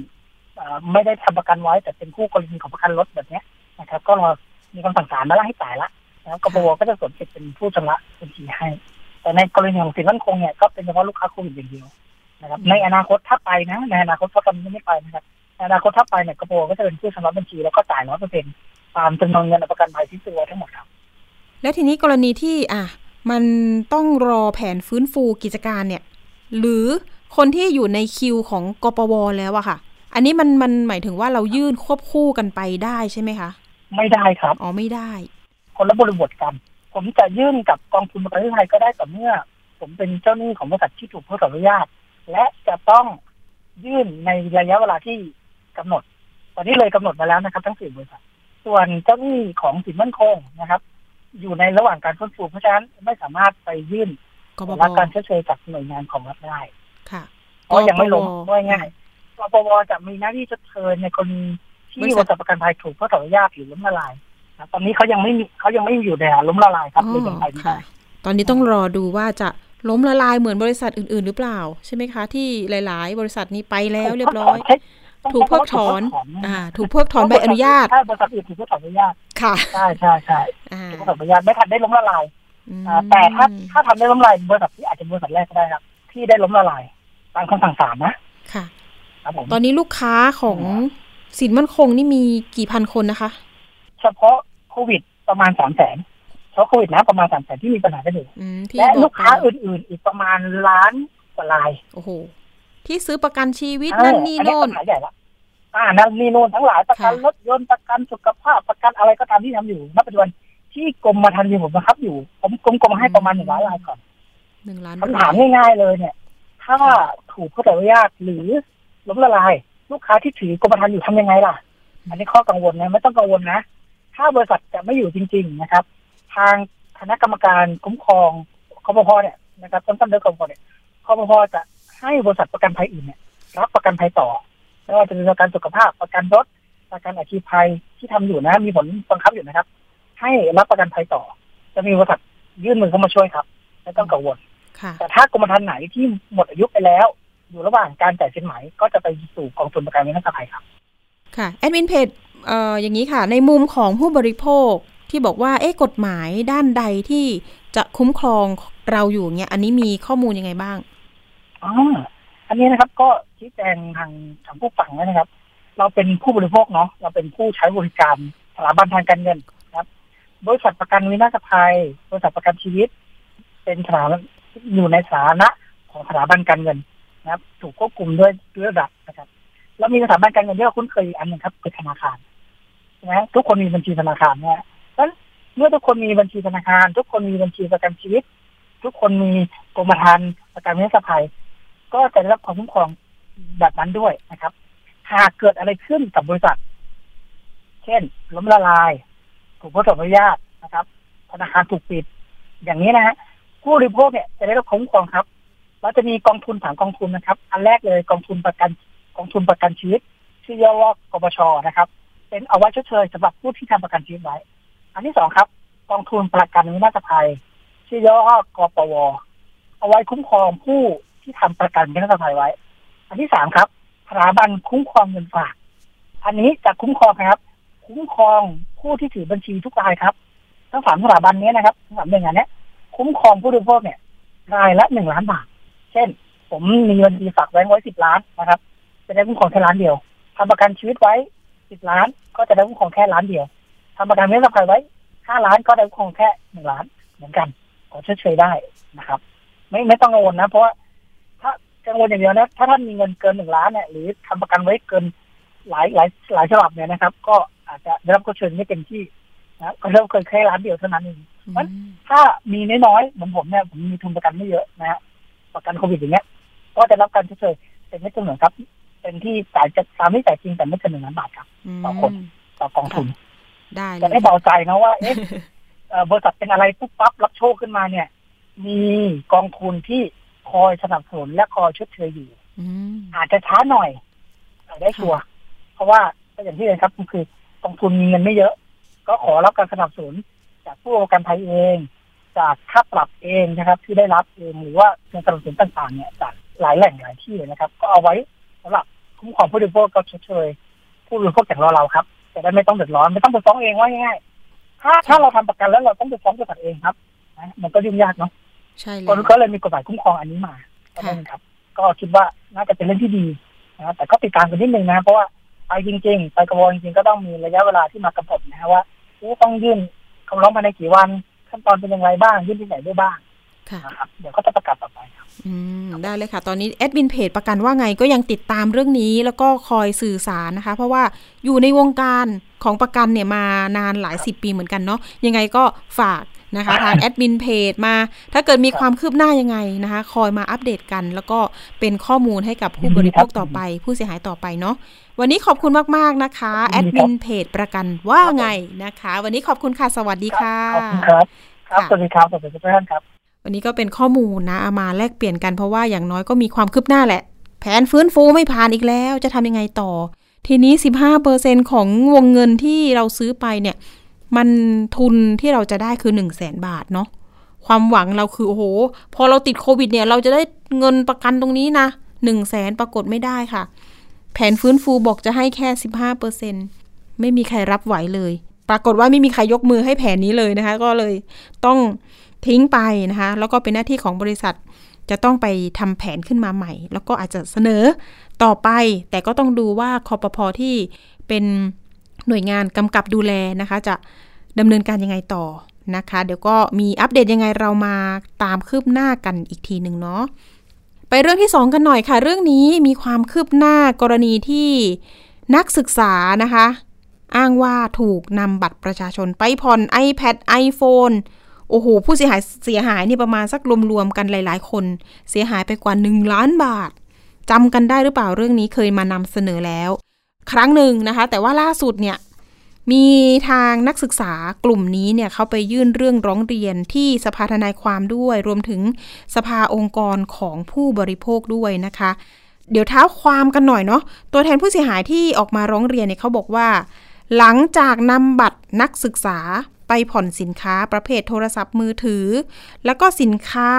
เอ่อไม่ได้ทำประกันไว้แต่เป็นคู่กรณีของประกันรถแบบเนี้ยนะครับ ก็รอมีคำสั่งศาลมาแล้วให้จ่ายละแล้วกบวก็จะสวมสิทธิ์เป็นผู้ชำระบัญชีให้ แต่ในกรณีของสินมั่นคงเนี่ยก็เป็นเฉพาะลูกค้าโควิดอย่างเดียวนะครับ ในอนาคตถ้าไปนะ ในอนาคตเพราะตอนนี้ไม่ไปนะครับในอนาคตถ้าไปเนี่ยกบวก็จะเป็นผู้ชำระบัญชีแล้วก็จ่ายร้อยเปอร์เซ็นต์ตามจำนวนเงินประกันภัยที่ซื้อไว้ทั้งหมดครับ แล้วทีนี้กรณีที่อะมันต้องรอแผนฟื้นฟูกิจการเนี่ย หรือคนที่อยู่ในคิวของกปวแล้วอะค่ะ อันนี้มันมันหมายถึงว่าเรายื่นควบคู่กันไปได้ใช่ไหมคะ ไม่ได้ครับ อ๋อไม่ได้ คนละบริบทกัน ผมจะยื่นกับกองทุนประกันภัยก็ได้ต่อเมื่อ ผมเป็นเจ้าหนี้ของบริษัทที่ถูกเพิกถอนอนุญาต และจะต้องยื่นในระยะเวลาที่กำหนด ตอนนี้เลยกำหนดมาแล้วนะครับ ทั้งสี่บริษัท ส่วนเจ้าหนี้ของสินมั่นคงนะครับ อยู่ในระหว่างการฟื้นฟูเพราะฉะนั้นไม่สามารถไปยื่นกปรับวการชดเชยจากหน่วยงานของรัฐได้ค่ะเพราะยังไม่ลงกปวว่าง่ายๆกปวจะมีหน้าที่ชดเชยในกรณีที่บบริริษัทษัทประกันภัยถูกเพิกถอนอนุญาตหรือล้มละลายนะ ตอนนี้เขายังไม่มีเขายังไม่อยู่ในล้มละลายครับเลยยังไปไม่ได้ค่ะตอนนี้ต้องรอดูว่าจะล้มละลายเหมือนบริษัทอื่น ๆ หรือเปล่า ใช่ไหมคะ ที่หลาย ๆ บริษัทนี้ไปแล้วเรียบร้อย ถูกเพิกถอน อ่า ถูกเพิกถอนใบอนุญาตใช่บริษัทอื่นถูกเพิกถอนอนุญาตค่ะใช่ใช่ใช่อ่าถูกเพิกถอนอนุญาตไม่ทันได้ล้มละลายอืมอ่าแต่ถ้าถ้าทำได้ล้มละลายบริษัทที่อาจจะบริษัทแรกก็ได้ครับ ที่ได้ล้มละลายตามคำสั่งศาลนะค่ะครับผมตอนนี้ลูกค้าของสินมั่นคงนี่มีกี่พันคนนะคะ เฉพาะโควิดประมาณสามแสนเฉพาะโควิดนะประมาณสามแสนที่มีปัญหากันอยู่อืมที่และบลูอกกค้าไปอื่น ๆ อีกประมาณล้านกว่ารายโอ้โหที่ซื้อประกันชีวิตเออนั่นนี่อัโน่ปันญหาใหญ่ละอ่านั่นนี่โน่นทั้งหลายประกันค่ะรถยนต์ประกันสุขภาพประกันอะไรก็ตามที่ทำอยู่ณปัจจุบันที่กรมมาทันทีผมบังคับอยู่ ผมกรมกรมให้ประมาณหนึ่งล้านรายก่อนหนึ่งล้านคำถามง่ายๆเลยเนี่ย ถ้าถูกเข้าใจว่ายากหรือล้มละลาย ลูกค้าที่ถือกรมธรรม์อยู่ทำยังไงล่ะ อันนี้ข้อกังวลนะไม่ต้องกังวลนะ ถ้าบริษัทจะไม่อยู่จริง ๆนะครับ ทางคณะกรรมการคุ้มครองคอปพเนี่ยนะครับต้นต้นเดือนกรมเนี่ยคอปพจะให้บริษัทประกันภัยอื่นเนี่ยรับประกันภัยต่อไม่ว่าจะเป็นประกันสุขภาพประกันรถประกันอาชีพภัยที่ทำอยู่นะ มีผลบังคับอยู่นะครับ ให้รับประกันภัยต่อ จะมีบริษัทยื่นมือเข้ามาช่วยครับไม่ต้องกังวลค่ะแต่ถ้ากรมธรรม์ไหนที่หมดอายุไปแล้ว อยู่ระหว่างการจ่ายสินไหมก็จะไปสู่กองทุนประกันวินาศภัยครับ ค่ะแอดมินเพจเอ่ออย่างนี้ค่ะ ในมุมของผู้บริโภคที่บอกว่า เอ๊ะกฎหมายด้านใดที่จะคุ้มครองเราอยู่เนี่ย อันนี้มีข้อมูลยังไงบ้างอ๋ออันนี้นะครับ ก็ชี้แจงทางทางผู้ฟังนะครับ เราเป็นผู้บริโภคเนาะเราเป็นผู้ใช้บริการสถาบันทางการเงินครับ บริษัทประกันวินาศภัย บริษัทประกันชีวิต เป็นสถาบันอยู่ในสถานะของสถาบันการเงินนะครับ ถูกควบคุมด้วยระดับนะครับ แล้วมีสถาบันการเงินที่เราคุ้นเคยอันหนึ่งครับคือธนาคาร ใช่ไหมทุกคนมีบัญชีธนาคารเนี่ยนั้นเมื่อทุกคนมีบัญชีธนาคาร ทุกคนมีบัญชีประกันชีวิต ทุกคนมีกรมธรรม์ประกันวินาศภัย ก็จะได้รับความคุ้มครองแบบนั้นด้วยนะครับ หากเกิดอะไรขึ้นกับบริษัท เช่น ล้มละลาย ถูกพ้นอนุญาตนะครับ ธนาคารถูกปิด อย่างนี้นะฮะผู้บริโภคเนี่ยจะได้รับความคุ้มครองครับเราจะมีกองทุนสามกองทุนนะครับ อันแรกเลยกองทุนประกันกองทุนประกันชีวิตชื่อย่อว่ากบชนะครับ เป็นเอาไว้ชดเชยสำหรับผู้ที่ทำประกันชีวิตไว้ อันที่สองครับ กองทุนประกันวินาศภัย ชื่อย่อกปว เอาไว้คุ้มครองผู้ที่ทำประกันวินาศภัยไว้ อันที่สามครับสถาบันคุ้มครองเงินฝาก อันนี้จะคุ้มครองครับ คุ้มครองผู้ที่ถือบัญชีทุกรายครับ ทั้งสามสถาบันนี้นะครับทั้งสามหน่วยงานเนี้ยคุ้มครองผู้บริโภคเนี่ย รายละหนึ่งล้านบาท เช่น ผมมีบัญชีฝากแบงก์ไว้สิบล้านนะครับ จะได้คุ้มครองแค่ล้านเดียวทำประกันชีวิตไว้สิบล้าน ก็จะได้คุ้มครองแค่ล้านเดียวทำประกันวินาศภัยไว้ห้าล้านก็ได้คุ้มครองแค่หนึ่งล้านเหมือนกันขอชดเชยได้นะครับ ไม่ไม่ต้องกังวลนะเพราะว่าถ้ากังวลอย่างเดียวนะถ้าท่านมีเงินเกินหนึ่งล้านเนี่ยหรือทำประกันไว้เกินหลายหลายหลายฉบับเนี่ยนะครับ ก็อาจจะได้รับก็เชิญไม่เต็มที่นะก็เริ่มเกินแค่ล้านเดียวเท่านั้นเองอืมถ้ามีน้อยๆเหมือนผมเนี่ยผมมีทุนประกันไม่เยอะนะฮะประกันโควิดอย่างเงี้ย ก็จะรับการชดเชยเป็นไม่เกินหนึ่งครับ เป็นที่จ่ายจะตามที่จ่ายจริงแต่ไม่เกินหนึ่งล้านบาทครับต่อคนมต่อกองทุน ได้เลจะยได้เบาใจนะว่าเอ๊ะเอ่อบริษัทเป็นอะไรปุ๊บปั๊บรับโชคขึ้นมาเนี่ย มีกองทุนที่คอยสนับสนุนและคอยชดเชยอยู่อืมอาจจะช้าหน่อยแต่ได้ชัวร์เพราะว่าก็อย่างที่เรียนครับก็คือกองทุนมีเงินไม่เยอะ ก็ขอรับการสนับสนุนจากผู้ประกันภัยเอง จากค่าปรับเองนะครับ ที่ได้รับเองหรือว่าเงินสนับสนุนต่างๆเนี่ยจากหลายแหล่งหลายที่เลยนะครับ ก็เอาไว้สำหรับ คุ้มครองผู้บริโภคก็ชดเชยผู้บริโภคอย่างเราเราๆครับจะได้ไม่ต้องเดือดร้อนไม่ต้องไปฟ้องเองว่าง่ายๆถ้าถ้าเราทำประกันแล้วเราต้องไปฟ้องบริษัทเองครับนะมันก็ยุ่งยากเนาะใช่เลก็ยก็เลยมีกฎหมายคุ้มครองอันนี้มาก็ค่ะนั่นครับ ก็คิดว่าน่าจะเป็นเรื่องที่ดีนะแต่ก็ติดตามกันนิดนึงนะ เพราะว่าไปจริง ๆ ไปกระบวนจริงๆก็ต้องมีระยะเวลาที่มากำหนดนะฮะว่าเอ๊ะต้องยื่นคำร้องภายในกี่วัน ขั้นตอนเป็นอย่างไรบ้างยื่นที่ไหนได้บ้างค่ะนะครับเดี๋ยวก็จะประกาศต่อไปครับอืม ได้เลยค่ะ ตอนนี้แอดมินเพจประกันว่าไงก็ยังติดตามเรื่องนี้แล้วก็คอยสื่อสารนะคะ เพราะว่าอยู่ในวงการของประกันเนี่ยมานานหลายสิบปีเหมือนกันเนาะยังไงก็ฝากนะคะทางแอดมินเพจมา ถ้าเกิดมีความคืบหน้ายังไงนะคะ คอยมาอัปเดตกัน แล้วก็เป็นข้อมูลให้กับผู้บริโภคต่อไป ผู้เสียหายต่อไปเนาะวันนี้ขอบคุณมาก ๆ นะคะแอดมินเพจประกันว่าไงนะคะ วันนี้ขอบคุณค่ะ สวัสดีค่ะขอบคุณครับครับค่ะสวัสดีครับสวัสดีทุกท่านครับ วันนี้ก็เป็นข้อมูลนะเอามาแลกเปลี่ยนกันเพราะว่าอย่างน้อยก็มีความคืบหน้าแหละ แผนฟื้นฟูไม่ผ่านอีกแล้ว จะทำยังไงต่อ ทีนี้ 15%ของวงเงินที่เราซื้อไปเนี่ย มันทุนที่เราจะได้คือ 1 0 0 0 0แบาทเนาะความหวังเราคือโอ้โห พอเราติดโควิดเนี่ยเราจะได้เงินประกันตรงนี้นะ1 0 0 0 0แสนปรากฏไม่ได้ค่ะ แผนฟื้นฟูบอกจะให้แค่ 15%ไม่มีใครรับไหวเลย ปรากฏว่าไม่มีใครยกมือให้แผนนี้เลยนะคะ ก็เลยต้อง ทิ้งไปนะคะแล้วก็เป็นหน้าที่ของบริษัทจะต้องไปทำแผนขึ้นมาใหม่ แล้วก็อาจจะเสนอต่อไป แต่ก็ต้องดูว่าคอปพอที่เป็นหน่วยงานกำกับดูแลนะคะ จะดำเนินการยังไงต่อนะคะ เดี๋ยวก็มีอัปเดตยังไงเรามาตามคืบหน้ากันอีกทีหนึ่งเนาะไปเรื่องที่ 2 กันหน่อยค่ะ เรื่องนี้มีความคืบหน้ากรณีที่นักศึกษานะคะ อ้างว่าถูกนำบัตรประชาชนไปผ่อน iPad iPhone โอ้โห ผู้เสียหายเสียหายนี่ประมาณสักรวมๆกันหลาย ๆ คน เสียหายไปกว่า1ล้านบาทจำกันได้หรือเปล่าเรื่องนี้เคยมานำเสนอแล้ว ครั้งหนึ่งนะคะ แต่ว่าล่าสุดเนี่ยมีทางนักศึกษากลุ่มนี้เนี่ยเขาไปยื่นเรื่องร้องเรียนที่สภาทนายความด้วย รวมถึงสภาองค์กรของผู้บริโภคด้วยนะคะ เดี๋ยวเท้าความกันหน่อยเนาะตัวแทนผู้เสียหายที่ออกมาร้องเรียนเนี่ยเขาบอกว่า หลังจากนำบัตรนักศึกษา ผ่อนสินค้าประเภทโทรศัพท์มือถือ แล้วก็สินค้า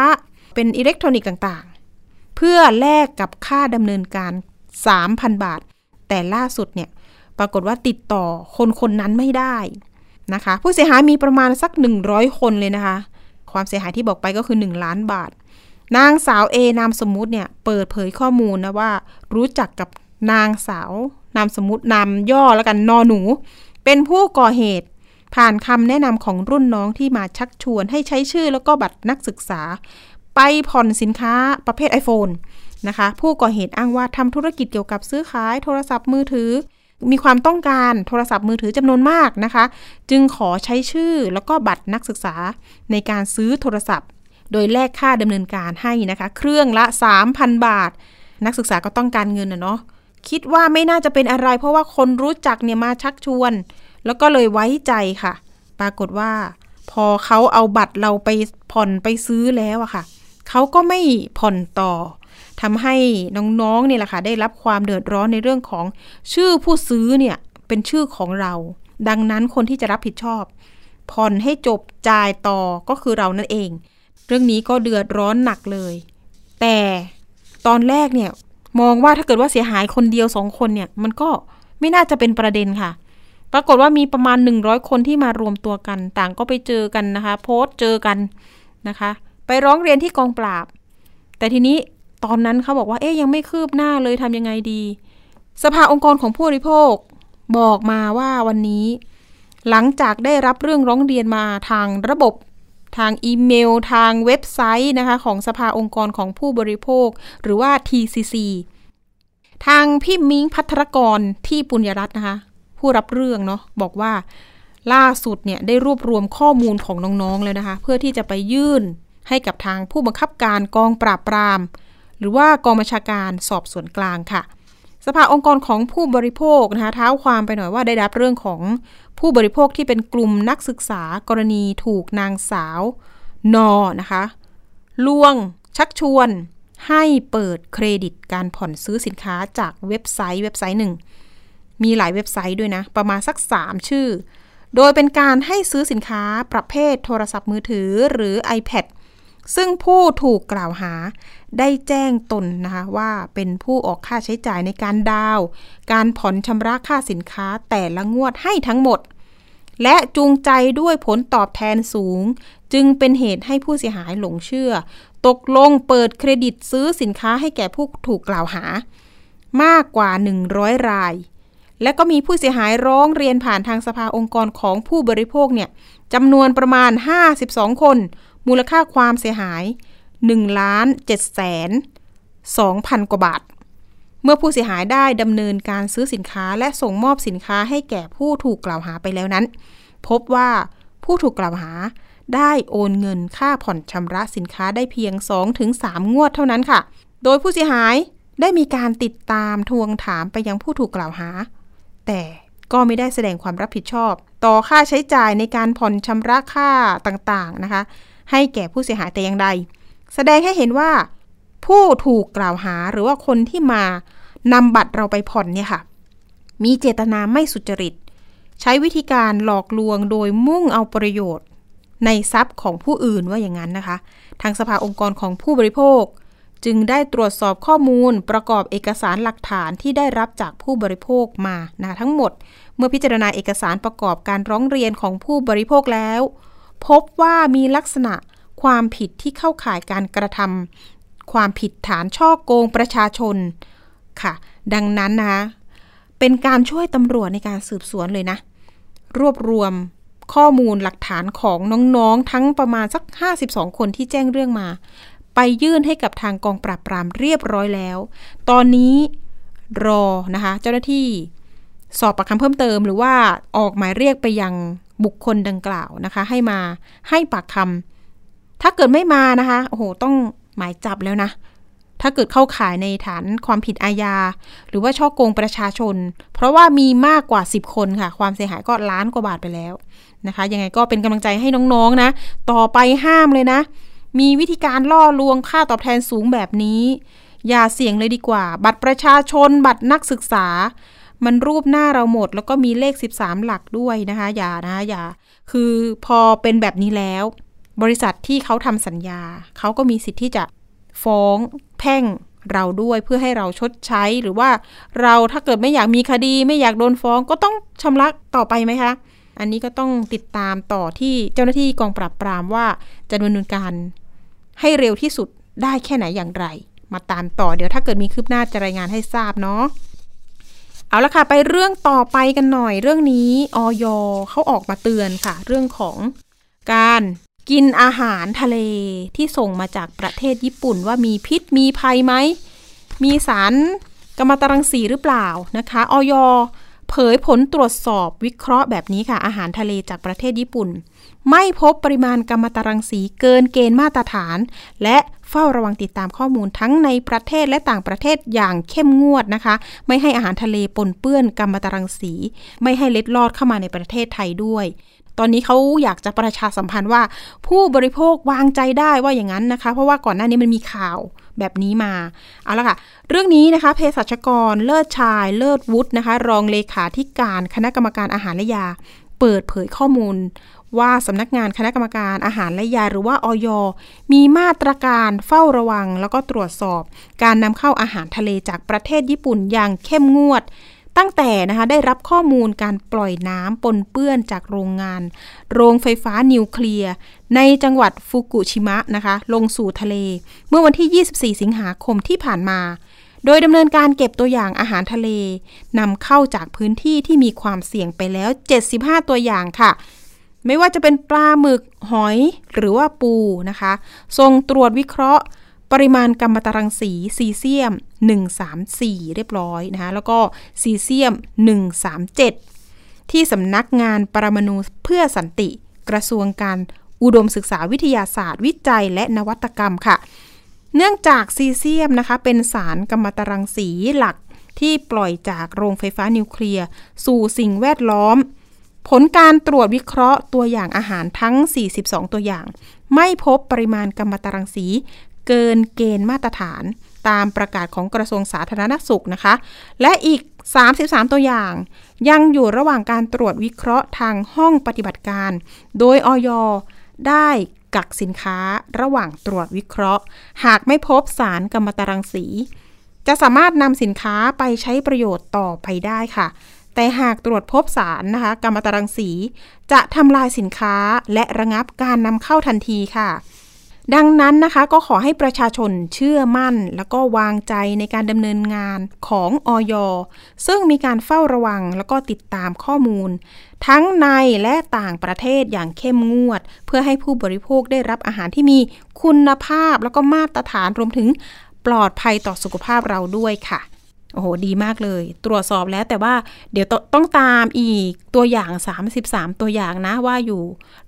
เป็นอิเล็กทรอนิกส์ต่างๆ เพื่อแลกกับค่าดำเนินการ 3,000 บาท แต่ล่าสุดเนี่ยปรากฏว่าติดต่อคนคนนั้นไม่ได้นะคะ ผู้เสียหายมีประมาณสัก 100 คนเลยนะคะ ความเสียหายที่บอกไปก็คือ 1 ล้านบาท นางสาวเอนามสมมุติเนี่ยเปิดเผยข้อมูลนะว่า รู้จักกับนางสาวนามสมมตินามย่อแล้วกันนอหนู เป็นผู้ก่อเหตุ ผ่านคำแนะนำของรุ่นน้องที่มาชักชวนให้ใช้ชื่อแล้วก็บัตรนักศึกษา ไปผ่อนสินค้าประเภท iPhone นะคะ ผู้ก่อเหตุอ้างว่าทำธุรกิจเกี่ยวกับซื้อขายโทรศัพท์มือถือ มีความต้องการโทรศัพท์มือถือจำนวนมากนะคะ จึงขอใช้ชื่อแล้วก็บัตรนักศึกษาในการซื้อโทรศัพท์ โดยแลกค่าดำเนินการให้นะคะ เครื่องละ 3,000 บาท นักศึกษาก็ต้องการเงินนะเนาะคิดว่าไม่น่าจะเป็นอะไร เพราะว่าคนรู้จักเนี่ยมาชักชวน แล้วก็เลยไว้ใจค่ะ ปรากฏว่า พอเขาเอาบัตรเราไปผ่อนไปซื้อแล้วอะค่ะ เขาก็ไม่ผ่อนต่อทำให้น้องๆเนี่ยแหละค่ะ ได้รับความเดือดร้อนในเรื่องของชื่อผู้ซื้อเนี่ยเป็นชื่อของเรา ดังนั้นคนที่จะรับผิดชอบ ผ่อนให้จบจ่ายต่อก็คือเรานั่นเอง เรื่องนี้ก็เดือดร้อนหนักเลย แต่ตอนแรกเนี่ยมองว่าถ้าเกิดว่าเสียหายคนเดียวสองคนเนี่ย มันก็ไม่น่าจะเป็นประเด็นค่ะ ปรากฏว่ามีประมาณ 100 คนที่มารวมตัวกัน ต่างก็ไปเจอกันนะคะ โพสต์เจอกันนะคะ ไปร้องเรียนที่กองปราบ แต่ทีนี้ตอนนั้นเขาบอกว่าเอ๊ยยังไม่คืบหน้าเลยทำยังไงดี สภาองค์กรของผู้บริโภคบอกมาว่าวันนี้ หลังจากได้รับเรื่องร้องเรียนมาทางระบบทางอีเมล ทางเว็บไซต์นะคะของสภาองค์กรของผู้บริโภค หรือว่า TCC ทางพี่มิ้งพัทรกรที่ปุญญรัตน์นะคะ ผู้รับเรื่องเนาะบอกว่าล่าสุดเนี่ยได้รวบรวมข้อมูลของน้องๆแล้วนะคะ เพื่อที่จะไปยื่นให้กับทางผู้บังคับการกองปราบปราม หรือว่ากองบัญชาการสอบสวนกลางค่ะ สภาองค์กรของผู้บริโภคนะคะเท้าความไปหน่อยว่าได้รับเรื่องของผู้บริโภคที่เป็นกลุ่มนักศึกษากรณีถูกนางสาวนอนะคะลวง ชักชวน ให้เปิดเครดิตการผ่อนซื้อสินค้าจากเว็บไซต์เว็บไซต์หนึ่ง มีหลายเว็บไซต์ด้วยนะ ประมาณสัก 3 ชื่อ โดยเป็นการให้ซื้อสินค้าประเภทโทรศัพท์มือถือหรือ iPad ซึ่งผู้ถูกกล่าวหาได้แจ้งตนนะคะว่าเป็นผู้ออกค่าใช้จ่ายในการดาว การผ่อนชำระค่าสินค้าแต่ละงวดให้ทั้งหมด และจูงใจด้วยผลตอบแทนสูง จึงเป็นเหตุให้ผู้เสียหายหลงเชื่อ ตกลงเปิดเครดิตซื้อสินค้าให้แก่ผู้ถูกกล่าวหา มากกว่า 100 ราย และก็มีผู้เสียหายร้องเรียนผ่านทางสภาองค์กรของผู้บริโภคเนี่ยจำนวนประมาณ 52 คน มูลค่าความเสียหาย1ล้าน7แสน2,000 กว่าบาท เมื่อผู้เสียหายได้ดำเนินการซื้อสินค้าและส่งมอบสินค้าให้แก่ผู้ถูกกล่าวหาไปแล้วนั้น พบว่าผู้ถูกกล่าวหาได้โอนเงินค่าผ่อนชำระสินค้าได้เพียง 2-3 งวดเท่านั้นค่ะ โดยผู้เสียหายได้มีการติดตามทวงถามไปยังผู้ถูกกล่าวหา แต่ก็ไม่ได้แสดงความรับผิดชอบ ต่อค่าใช้จ่ายในการผ่อนชำระค่าต่างๆนะคะ ให้แก่ผู้เสียหายแต่อย่างใด แสดงให้เห็นว่า ผู้ถูกกล่าวหาหรือว่าคนที่มานำบัตรเราไปผ่อนเนี่ยค่ะ มีเจตนาไม่สุจริต ใช้วิธีการหลอกลวงโดยมุ่งเอาประโยชน์ ในทรัพย์ของผู้อื่นว่าอย่างนั้นนะคะ ทางสภาองค์กรของผู้บริโภค จึงได้ตรวจสอบข้อมูลประกอบเอกสารหลักฐานที่ได้รับจากผู้บริโภคมานะทั้งหมด เมื่อพิจารณาเอกสารประกอบการร้องเรียนของผู้บริโภคแล้ว พบว่ามีลักษณะความผิดที่เข้าข่ายการกระทำความผิดฐานช่อโกงประชาชนค่ะ ดังนั้นนะเป็นการช่วยตำรวจในการสืบสวนเลยนะ รวบรวมข้อมูลหลักฐานของน้องๆ ทั้งประมาณสัก 52 คนที่แจ้งเรื่องมา ไปยื่นให้กับทางกองปราบปรามเรียบร้อยแล้ว ตอนนี้รอนะคะ เจ้าหน้าที่สอบปากคำเพิ่มเติม หรือว่าออกหมายเรียกไปยังบุคคลดังกล่าวนะคะ ให้มาให้ปากคำถ้าเกิดไม่มานะคะโอ้โหต้องหมายจับแล้วนะ ถ้าเกิดเข้าข่ายในฐานความผิดอาญา หรือว่าช่อโกงประชาชน เพราะว่ามีมากกว่า 10 คนค่ะ ความเสียหายก็ล้านกว่าบาทไปแล้วนะคะ ยังไงก็เป็นกำลังใจให้น้องๆนะต่อไปห้ามเลยนะ มีวิธีการล่อลวงค่าตอบแทนสูงแบบนี้ อย่าเสี่ยงเลยดีกว่า บัตรประชาชนบัตรนักศึกษา มันรูปหน้าเราหมด แล้วก็มีเลข 13 หลักด้วยนะคะ อย่านะอย่า คือพอเป็นแบบนี้แล้ว บริษัทที่เขาทำสัญญา เขาก็มีสิทธิ์ที่จะฟ้องแพ่งเราด้วยเพื่อให้เราชดใช้หรือว่าเราถ้าเกิดไม่อยากมีคดี ไม่อยากโดนฟ้องก็ต้องชำระต่อไปไหมคะ อันนี้ก็ต้องติดตามต่อที่เจ้าหน้าที่กองปราบปรามว่าจะดำเนินการ ให้เร็วที่สุดได้แค่ไหนอย่างไร มาตามต่อเดี๋ยวถ้าเกิดมีคืบหน้าจะรายงานให้ทราบเนาะเอาละค่ะ ไปเรื่องต่อไปกันหน่อยเรื่องนี้ออยเขาออกมาเตือนค่ะ เรื่องของการกินอาหารทะเลที่ส่งมาจากประเทศญี่ปุ่นว่ามีพิษมีภัยไหม มีสารกัมมันตรังสีหรือเปล่านะคะออยเผยผลตรวจสอบวิเคราะห์แบบนี้ค่ะ อาหารทะเลจากประเทศญี่ปุ่น ไม่พบปริมาณกัมมันตรังสีเกินเกณฑ์มาตรฐาน และเฝ้าระวังติดตามข้อมูลทั้งในประเทศและต่างประเทศอย่างเข้มงวดนะคะ ไม่ให้อาหารทะเลปนเปื้อนกัมมันตรังสี ไม่ให้เล็ดลอดเข้ามาในประเทศไทยด้วย ตอนนี้เขาอยากจะประชาสัมพันธ์ว่า ผู้บริโภควางใจได้ว่าอย่างนั้นนะคะ เพราะว่าก่อนหน้านี้มันมีข่าวแบบนี้มา เอาละค่ะ เรื่องนี้นะคะเภสัชกรเลิศชาย เลิศวุฒินะคะ รองเลขาธิการคณะกรรมการอาหารและยา เปิดเผยข้อมูล ว่าสำนักงานคณะกรรมการอาหารและยาหรือว่าออยมีมาตรการเฝ้าระวัง แล้วก็ตรวจสอบ การนำเข้าอาหารทะเลจากประเทศญี่ปุ่นอย่างเข้มงวด ตั้งแต่นะคะได้รับข้อมูลการปล่อยน้ำปนเปื้อนจากโรงงาน โรงไฟฟ้านิวเคลียร์ ในจังหวัดฟุกุชิมะนะคะลงสู่ทะเล เมื่อวันที่ 24 สิงหาคมที่ผ่านมาโดยดำเนินการเก็บตัวอย่างอาหารทะเล นำเข้าจากพื้นที่ที่มีความเสี่ยงไปแล้ว 75 ตัวอย่างค่ะ ไม่ว่าจะเป็นปลาหมึกหอยหรือว่าปูนะคะส่งตรวจวิเคราะห์ปริมาณกัมมันตรังสีซีเซียม 134 เรียบร้อยนะคะแล้วก็ซีเซียม 137 ที่สำนักงานปรมาณูเพื่อสันติ กระทรวงการอุดมศึกษาวิทยาศาสตร์ วิจัยและนวัตกรรมค่ะ เนื่องจากซีเซียมนะคะเป็นสารกัมมันตรังสีหลักที่ปล่อยจากโรงไฟฟ้านิวเคลียร์สู่สิ่งแวดล้อม ผลการตรวจวิเคราะห์ตัวอย่างอาหารทั้ง 42 ตัวอย่าง ไม่พบปริมาณกัมมันตรังสี เกินเกณฑ์มาตรฐาน ตามประกาศของกระทรวงสาธารณสุขนะคะ และอีก 33 ตัวอย่าง ยังอยู่ระหว่างการตรวจวิเคราะห์ทางห้องปฏิบัติการ โดยออยได้กักสินค้าระหว่างตรวจวิเคราะห์ หากไม่พบสารกัมมันตรังสี จะสามารถนำสินค้าไปใช้ประโยชน์ต่อไปได้ค่ะ แต่หากตรวจพบสารนะคะกัมมันตรังสี จะทำลายสินค้าและระงับการนำเข้าทันทีค่ะ ดังนั้นนะคะก็ขอให้ประชาชนเชื่อมั่น แล้วก็วางใจในการดำเนินงานของออย ซึ่งมีการเฝ้าระวังแล้วก็ติดตามข้อมูล ทั้งในและต่างประเทศอย่างเข้มงวด เพื่อให้ผู้บริโภคได้รับอาหารที่มีคุณภาพแล้วก็มาตรฐานรวมถึงปลอดภัยต่อสุขภาพเราด้วยค่ะ โอ้โห ดีมากเลย ตรวจสอบแล้วแต่ว่าเดี๋ยวต้องตามอีกตัวอย่าง 33 ตัวอย่างนะว่าอยู่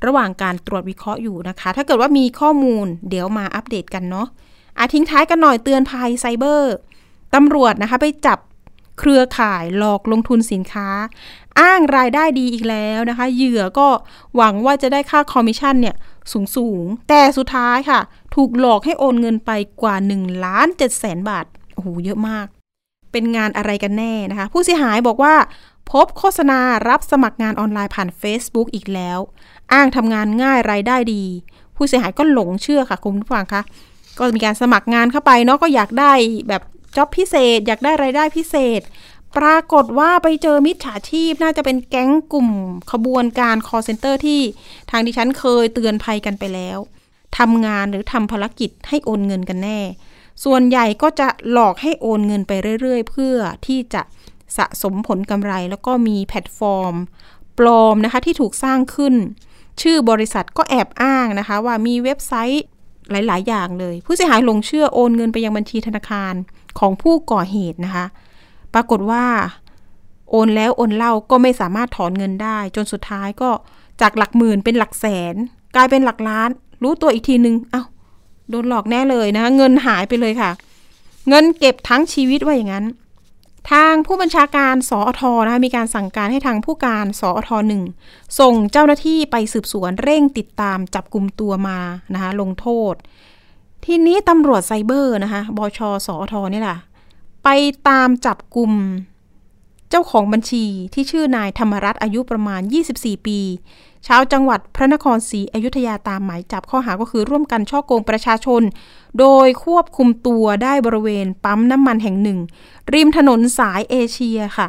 ระหว่างการตรวจวิเคราะห์อยู่นะคะ ถ้าเกิดว่ามีข้อมูลเดี๋ยวมาอัปเดตกันเนาะอาทิ้งท้ายกันหน่อยเตือนภัยไซเบอร์ตำรวจนะคะไปจับเครือข่ายหลอกลงทุนสินค้า อ้างรายได้ดีอีกแล้วนะคะ เหยื่อก็หวังว่าจะได้ค่าคอมมิชชั่นเนี่ยสูงสูงแต่สุดท้ายค่ะ ถูกหลอกให้โอนเงินไปกว่า1ล้าน7แสนบาทโอ้โหเยอะมาก เป็นงานอะไรกันแน่นะคะ ผู้เสียหายบอกว่า พบโฆษณารับสมัครงานออนไลน์ผ่าน Facebook อีกแล้ว อ้างทำงานง่ายรายได้ดี ผู้เสียหายก็หลงเชื่อค่ะคุณผู้ฟังคะก็มีการสมัครงานเข้าไปเนาะก็อยากได้แบบจ็อบพิเศษ อยากได้รายได้พิเศษ ปรากฏว่าไปเจอมิจฉาชีพน่าจะเป็นแก๊งกลุ่มขบวนการ call center ที่ทางดิฉันเคยเตือนภัยกันไปแล้วทำงานหรือทำภารกิจให้โอนเงินกันแน่ ส่วนใหญ่ก็จะหลอกให้โอนเงินไปเรื่อยๆ เพื่อที่จะสะสมผลกำไร แล้วก็มีแพลตฟอร์ม ปลอมนะคะที่ถูกสร้างขึ้น ชื่อบริษัทก็แอบอ้างนะคะ ว่ามีเว็บไซต์หลาย ๆ อย่างเลย ผู้เสียหายหลงเชื่อโอนเงินไปยังบัญชีธนาคารของผู้ก่อเหตุนะคะ ปรากฏว่า โอนแล้วโอนเล่าก็ไม่สามารถถอนเงินได้ จนสุดท้ายก็จากหลักหมื่นเป็นหลักแสน กลายเป็นหลักล้าน รู้ตัวอีกทีนึงเอา้า โดนหลอกแน่เลยนะคะเงินหายไปเลยค่ะ เงินเก็บทั้งชีวิตว่าอย่างนั้น ทางผู้บัญชาการสอทอนะคะมีการสั่งการให้ทางผู้การสอทอหนึ่งส่งเจ้าหน้าที่ไปสืบสวนเร่งติดตามจับกลุ่มตัวมานะคะลงโทษ ทีนี้ตำรวจไซเบอร์นะคะบชสอทอนี่แหละไปตามจับกลุ่ม เจ้าของบัญชีที่ชื่อนายธรรมรัตน์อายุประมาณ 24 ปี ชาวจังหวัดพระนครศรีอยุธยาตามหมายจับข้อหาก็คือร่วมกันช่อโกงประชาชน โดยควบคุมตัวได้บริเวณปั๊มน้ำมันแห่งหนึ่ง ริมถนนสายเอเชียค่ะ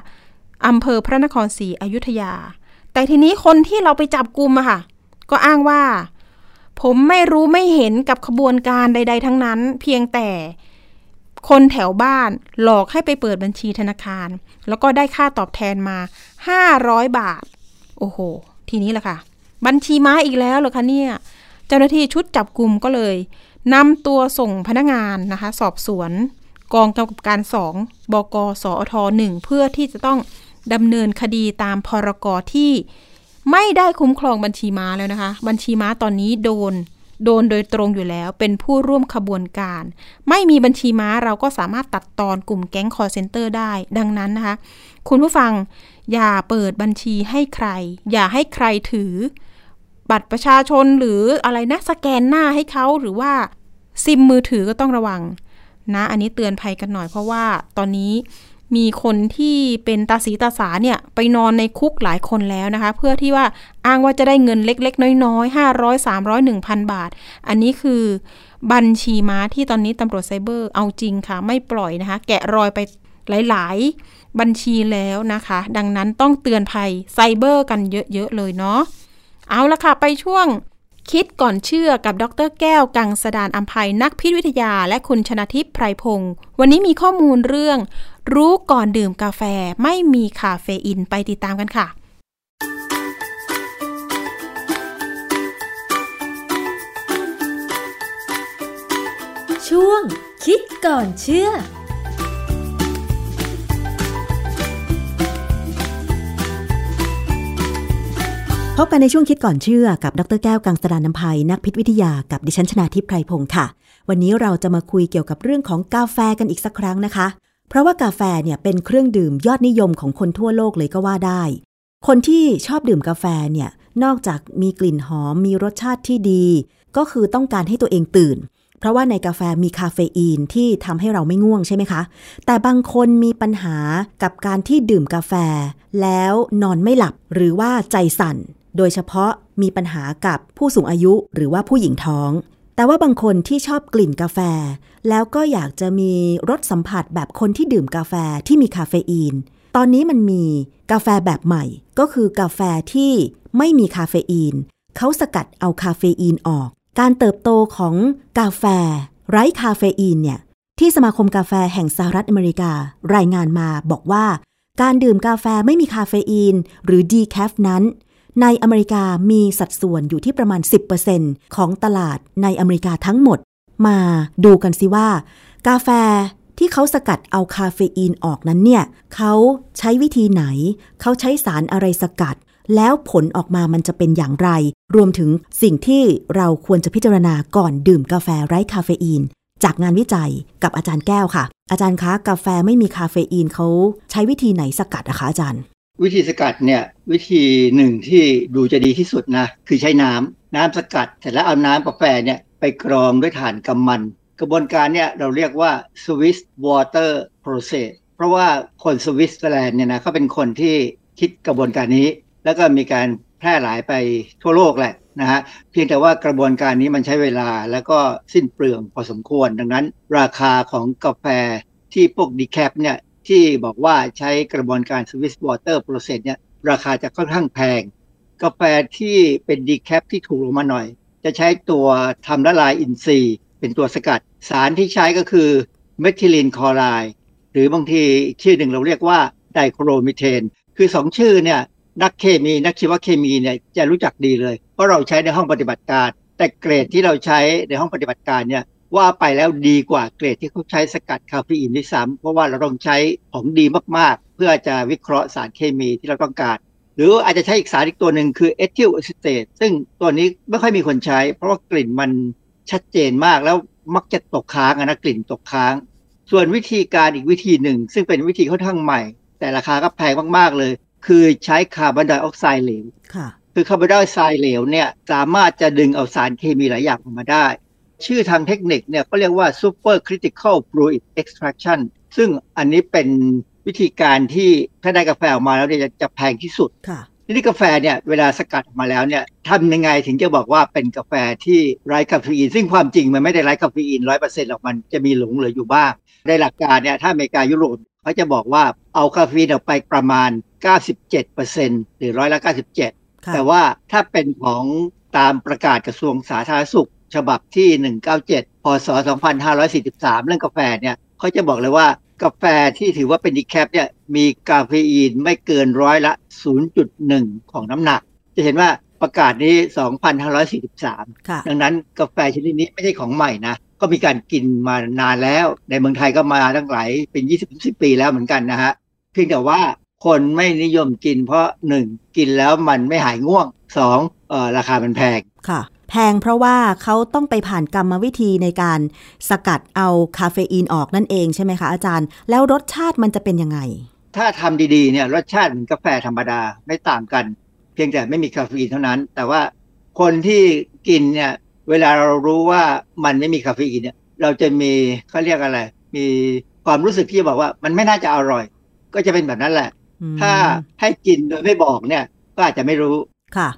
อำเภอพระนครศรีอยุธยา แต่ทีนี้คนที่เราไปจับกลุ่มอะค่ะ ก็อ้างว่า ผมไม่รู้ไม่เห็นกับขบวนการใด ๆ ทั้งนั้น เพียงแต่ คนแถวบ้านหลอกให้ไปเปิดบัญชีธนาคาร แล้วก็ได้ค่าตอบแทนมา 500 บาท โอ้โห ทีนี้แหละค่ะ บัญชีม้าอีกแล้วเหรอคะเนี่ย เจ้าหน้าที่ชุดจับกลุ่มก็เลยนำตัวส่งพนักงานนะคะ สอบสวน กองกำกับการสองบกสอทหนึ่งเพื่อที่จะต้องดำเนินคดีตามพรกที่ไม่ได้คุ้มครองบัญชีม้าแล้วนะคะ บัญชีม้าตอนนี้โดน โดนโดยตรงอยู่แล้ว เป็นผู้ร่วมขบวนการ ไม่มีบัญชีม้าเราก็สามารถตัดตอนกลุ่มแก๊งคอร์เซนเตอร์ได้ ดังนั้นนะคะ คุณผู้ฟังอย่าเปิดบัญชีให้ใคร อย่าให้ใครถือ บัตรประชาชนหรืออะไรนะสแกนหน้าให้เขาหรือว่าซิมมือถือก็ต้องระวังนะ อันนี้เตือนภัยกันหน่อยเพราะว่าตอนนี้ มีคนที่เป็นตาสีตาสาเนี่ยไปนอนในคุกหลายคนแล้วนะคะ เพื่อที่ว่าอ้างว่าจะได้เงินเล็ก ๆ น้อยๆห้าร้อยสามร้อยหนึ่งพันบาท อันนี้คือบัญชีม้าที่ตอนนี้ตำรวจไซเบอร์เอาจริงค่ะ ไม่ปล่อยนะคะ แกะรอยไปหลาย ๆ บัญชีแล้วนะคะ ดังนั้นต้องเตือนภัยไซเบอร์กันเยอะ ๆ เลยเนาะเอาละค่ะ ไปช่วง คิดก่อนเชื่อกับดรแก้วกังสดานอัมภัยนักพิษวิทยา และคุณชนะทิพย์ไพรพงศ์วันนี้มีข้อมูลเรื่อง รู้ก่อนดื่มกาแฟไม่มีคาเฟอีนไปติดตามกันค่ะ ช่วงคิดก่อนเชื่อ พบกันในช่วงคิดก่อนเชื่อกับดรแก้วกังสดานนภัยนักพิษวิทยากับดิฉันชนาทิพไพรพงศ์ค่ะ วันนี้เราจะมาคุยเกี่ยวกับเรื่องของกาแฟกันอีกสักครั้งนะคะ เพราะว่ากาแฟเนี่ยเป็นเครื่องดื่มยอดนิยมของคนทั่วโลกเลยก็ว่าได้ คนที่ชอบดื่มกาแฟเนี่ยนอกจากมีกลิ่นหอมมีรสชาติที่ดี ก็คือต้องการให้ตัวเองตื่น เพราะว่าในกาแฟมีคาเฟอีนที่ทำให้เราไม่ง่วงใช่ไหมคะ แต่บางคนมีปัญหากับการที่ดื่มกาแฟ แล้วนอนไม่หลับหรือว่าใจสั่น โดยเฉพาะมีปัญหากับผู้สูงอายุหรือว่าผู้หญิงท้อง แต่ว่าบางคนที่ชอบกลิ่นกาแฟ แล้วก็อยากจะมีรสสัมผัสแบบคนที่ดื่มกาแฟที่มีคาเฟอีน ตอนนี้มันมีกาแฟแบบใหม่ ก็คือกาแฟที่ไม่มีคาเฟอีน เขาสกัดเอาคาเฟอีนออก การเติบโตของกาแฟ ไร้คาเฟอีนเนี่ยที่สมาคมกาแฟแห่งสหรัฐอเมริการายงานมาบอกว่า การดื่มกาแฟไม่มีคาเฟอีน หรือ decaf นั้น ในอเมริกามีสัดส่วนอยู่ที่ประมาณ 10%ของตลาดในอเมริกาทั้งหมด มาดูกันสิว่า กาแฟที่เขาสกัดเอาคาเฟอีนออกนั้นเนี่ยเขาใช้วิธีไหน เขาใช้สารอะไรสกัด แล้วผลออกมามันจะเป็นอย่างไร รวมถึงสิ่งที่เราควรจะพิจารณาก่อนดื่มกาแฟไร้คาเฟอีน จากงานวิจัยกับอาจารย์แก้วค่ะ อาจารย์คะกาแฟไม่มีคาเฟอีนเขาใช้วิธีไหนสกัดอะคะอาจารย์ วิธีสกัดเนี่ยวิธีหนึ่งที่ดูจะดีที่สุดนะคือใช้น้ำน้ำสกัดเสร็จแล้วเอาน้ำกาแฟเนี่ยไปกรองด้วยถ่านกำมัน กระบวนการเนี่ยเราเรียกว่า Swiss Water Process เพราะว่าคนสวิตเซอร์แลนด์เนี่ยนะเขาเป็นคนที่คิดกระบวนการนี้ แล้วก็มีการแพร่หลายไปทั่วโลกแหละนะฮะเพียงแต่ว่ากระบวนการนี้มันใช้เวลาแล้วก็สิ้นเปลืองพอสมควร ดังนั้น ราคาของกาแฟที่พวก decaf เนี่ย ที่บอกว่าใช้กระบวนการ Swiss Water Process เนี่ยราคาจะค่อนข้างแพง กาแฟที่เป็น decaf ที่ถูกลงมาหน่อย จะใช้ตัวทำละลายอินทรีย์ เป็นตัวสกัด สารที่ใช้ก็คือเมทิลีนคลอไรด์หรือบางทีชื่อหนึ่งเราเรียกว่าไดคลอโรมีเทน คือสองชื่อเนี่ยนักเคมีนักชีวเคมีเนี่ยจะรู้จักดีเลย เพราะเราใช้ในห้องปฏิบัติการ แต่เกรดที่เราใช้ในห้องปฏิบัติการเนี่ย ว่าไปแล้วดีกว่าเกรดที่เขาใช้สกัดคาเฟอีนด้วยซ้ำเพราะว่าเราต้องใช้ของดีมากๆ เพื่อจะวิเคราะห์สารเคมีที่เราต้องการ หรืออาจจะใช้อีกสารอีกตัวหนึ่งคือเอทิลอะซิเตตซึ่งตัวนี้ไม่ค่อยมีคนใช้ เพราะว่ากลิ่นมันชัดเจนมากแล้วมักจะตกค้างนะกลิ่นตกค้าง ส่วนวิธีการอีกวิธีหนึ่ง ซึ่งเป็นวิธีค่อนข้างใหม่ แต่ราคาก็แพงมากๆเลย คือใช้คาร์บอนไดออกไซด์เหลวค่ะคือคาร์บอนไดออกไซด์เหลวเนี่ยสามารถจะดึงเอาสารเคมีหลายอย่างออกมาได้ ชื่อทางเทคนิคเนี่ยก็เรียกว่า super critical fluid extraction ซึ่งอันนี้เป็นวิธีการที่ถ้าได้กาแฟออกมาแล้วเนี่ยจะจะแพงที่สุดค่ะทีนี้กาแฟเนี่ยเวลาสกัดออกมาแล้วเนี่ยทำยังไงถึงจะบอกว่าเป็นกาแฟที่ไร้คาเฟอีน ซึ่งความจริงมันไม่ได้ไร้คาเฟอีนร้อยเปอร์เซ็นต์หรอกมันจะมีหลงเหลืออยู่บ้างในหลักการเนี่ยถ้าอเมริกายุโรปเขาจะบอกว่าเอาคาเฟอีนออกไปประมาณ 97%หรือร้อยละ 97ค่ะแต่ว่าถ้าเป็นของตามประกาศกระทรวงสาธารณสุข ฉบับที่ 197 พศ 2543 เรื่องกาแฟเนี่ยเขาจะบอกเลยว่ากาแฟที่ถือว่าเป็นดีแคปเนี่ยมีกาเฟอีนไม่เกินร้อยละ 0.1 ของน้ำหนัก จะเห็นว่าประกาศนี้ 2543ค่ะดังนั้นกาแฟชนิดนี้ไม่ใช่ของใหม่นะ ก็มีการกินมานานแล้ว ในเมืองไทยก็มาตั้งหลายเป็น 20-10 ปีแล้วเหมือนกันนะฮะ เพียงแต่ว่าคนไม่นิยมกินเพราะ 1. กินแล้วมันไม่หายง่วง 2. เอ่อราคามันแพงค่ะ แพงเพราะว่าเขาต้องไปผ่านกรรมวิธีในการสกัดเอาคาเฟอีนออกนั่นเองใช่ไหมคะอาจารย์ แล้วรสชาติมันจะเป็นยังไง ถ้าทำดีๆเนี่ยรสชาติเหมือนกาแฟธรรมดาไม่ต่างกัน เพียงแต่ไม่มีคาเฟอีนเท่านั้น แต่ว่าคนที่กินเนี่ยเวลาเรารู้ว่ามันไม่มีคาเฟอีนเนี่ยเราจะมีเขาเรียกอะไร มีความรู้สึกที่จะบอกว่ามันไม่น่าจะอร่อย ก็จะเป็นแบบนั้นแหละอืมถ้าให้กินโดยไม่บอกเนี่ย ก็อาจจะไม่รู้ค่ะ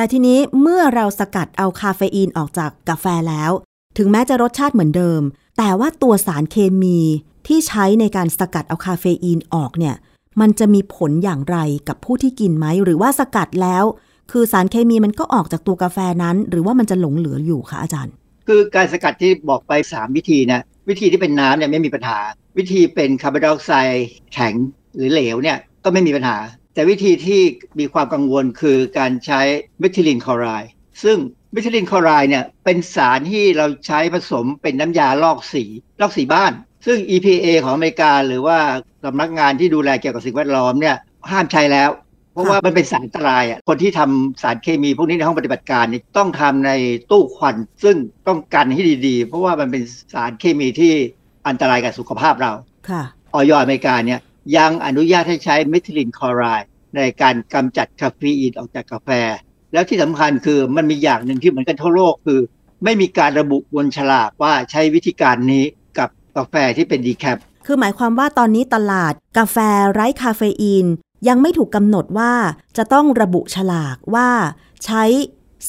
แต่ทีนี้เมื่อเราสกัดเอาคาเฟอีนออกจากกาแฟแล้ว ถึงแม้จะรสชาติเหมือนเดิม แต่ว่าตัวสารเคมีที่ใช้ในการสกัดเอาคาเฟอีนออกเนี่ย มันจะมีผลอย่างไรกับผู้ที่กินไหม หรือว่าสกัดแล้ว คือสารเคมีมันก็ออกจากตัวกาแฟนั้น หรือว่ามันจะหลงเหลืออยู่คะอาจารย์ คือการสกัดที่บอกไป 3 วิธีนะวิธีที่เป็นน้ำเนี่ยไม่มีปัญหา วิธีเป็นคาร์บอนไดออกไซด์แข็งหรือเหลวเนี่ยก็ไม่มีปัญหา แต่วิธีที่มีความกังวลคือการใช้เมทิลีนคลอไรด์ซึ่งเมทิลีนคลอไรด์เนี่ยเป็นสารที่เราใช้ผสมเป็นน้ำยาลอกสีลอกสีบ้าน ซึ่ง EPA ของอเมริกาหรือว่าสำนักงานที่ดูแลเกี่ยวกับสิ่งแวดล้อมเนี่ยห้ามใช้แล้ว เพราะว่ามันเป็นสารอันตรายอะคนที่ทำสารเคมีพวกนี้ในห้องปฏิบัติการเนี่ยต้องทำในตู้ควัน ซึ่งต้องกันให้ดีๆ เพราะว่ามันเป็นสารเคมีที่อันตรายกับสุขภาพเราค่ะอย.อเมริกาเนี่ย ยังอนุญาตให้ใช้เมทิลีนคลอไรด์ในการกำจัดคาเฟอีนออกจากกาแฟ แล้วที่สำคัญคือมันมีอย่างหนึ่งที่เหมือนกันทั่วโลกคือ ไม่มีการระบุบนฉลากว่าใช้วิธีการนี้กับกาแฟที่เป็น decaf คือหมายความว่าตอนนี้ตลาดกาแฟไร้คาเฟอีน ยังไม่ถูกกำหนดว่าจะต้องระบุฉลากว่าใช้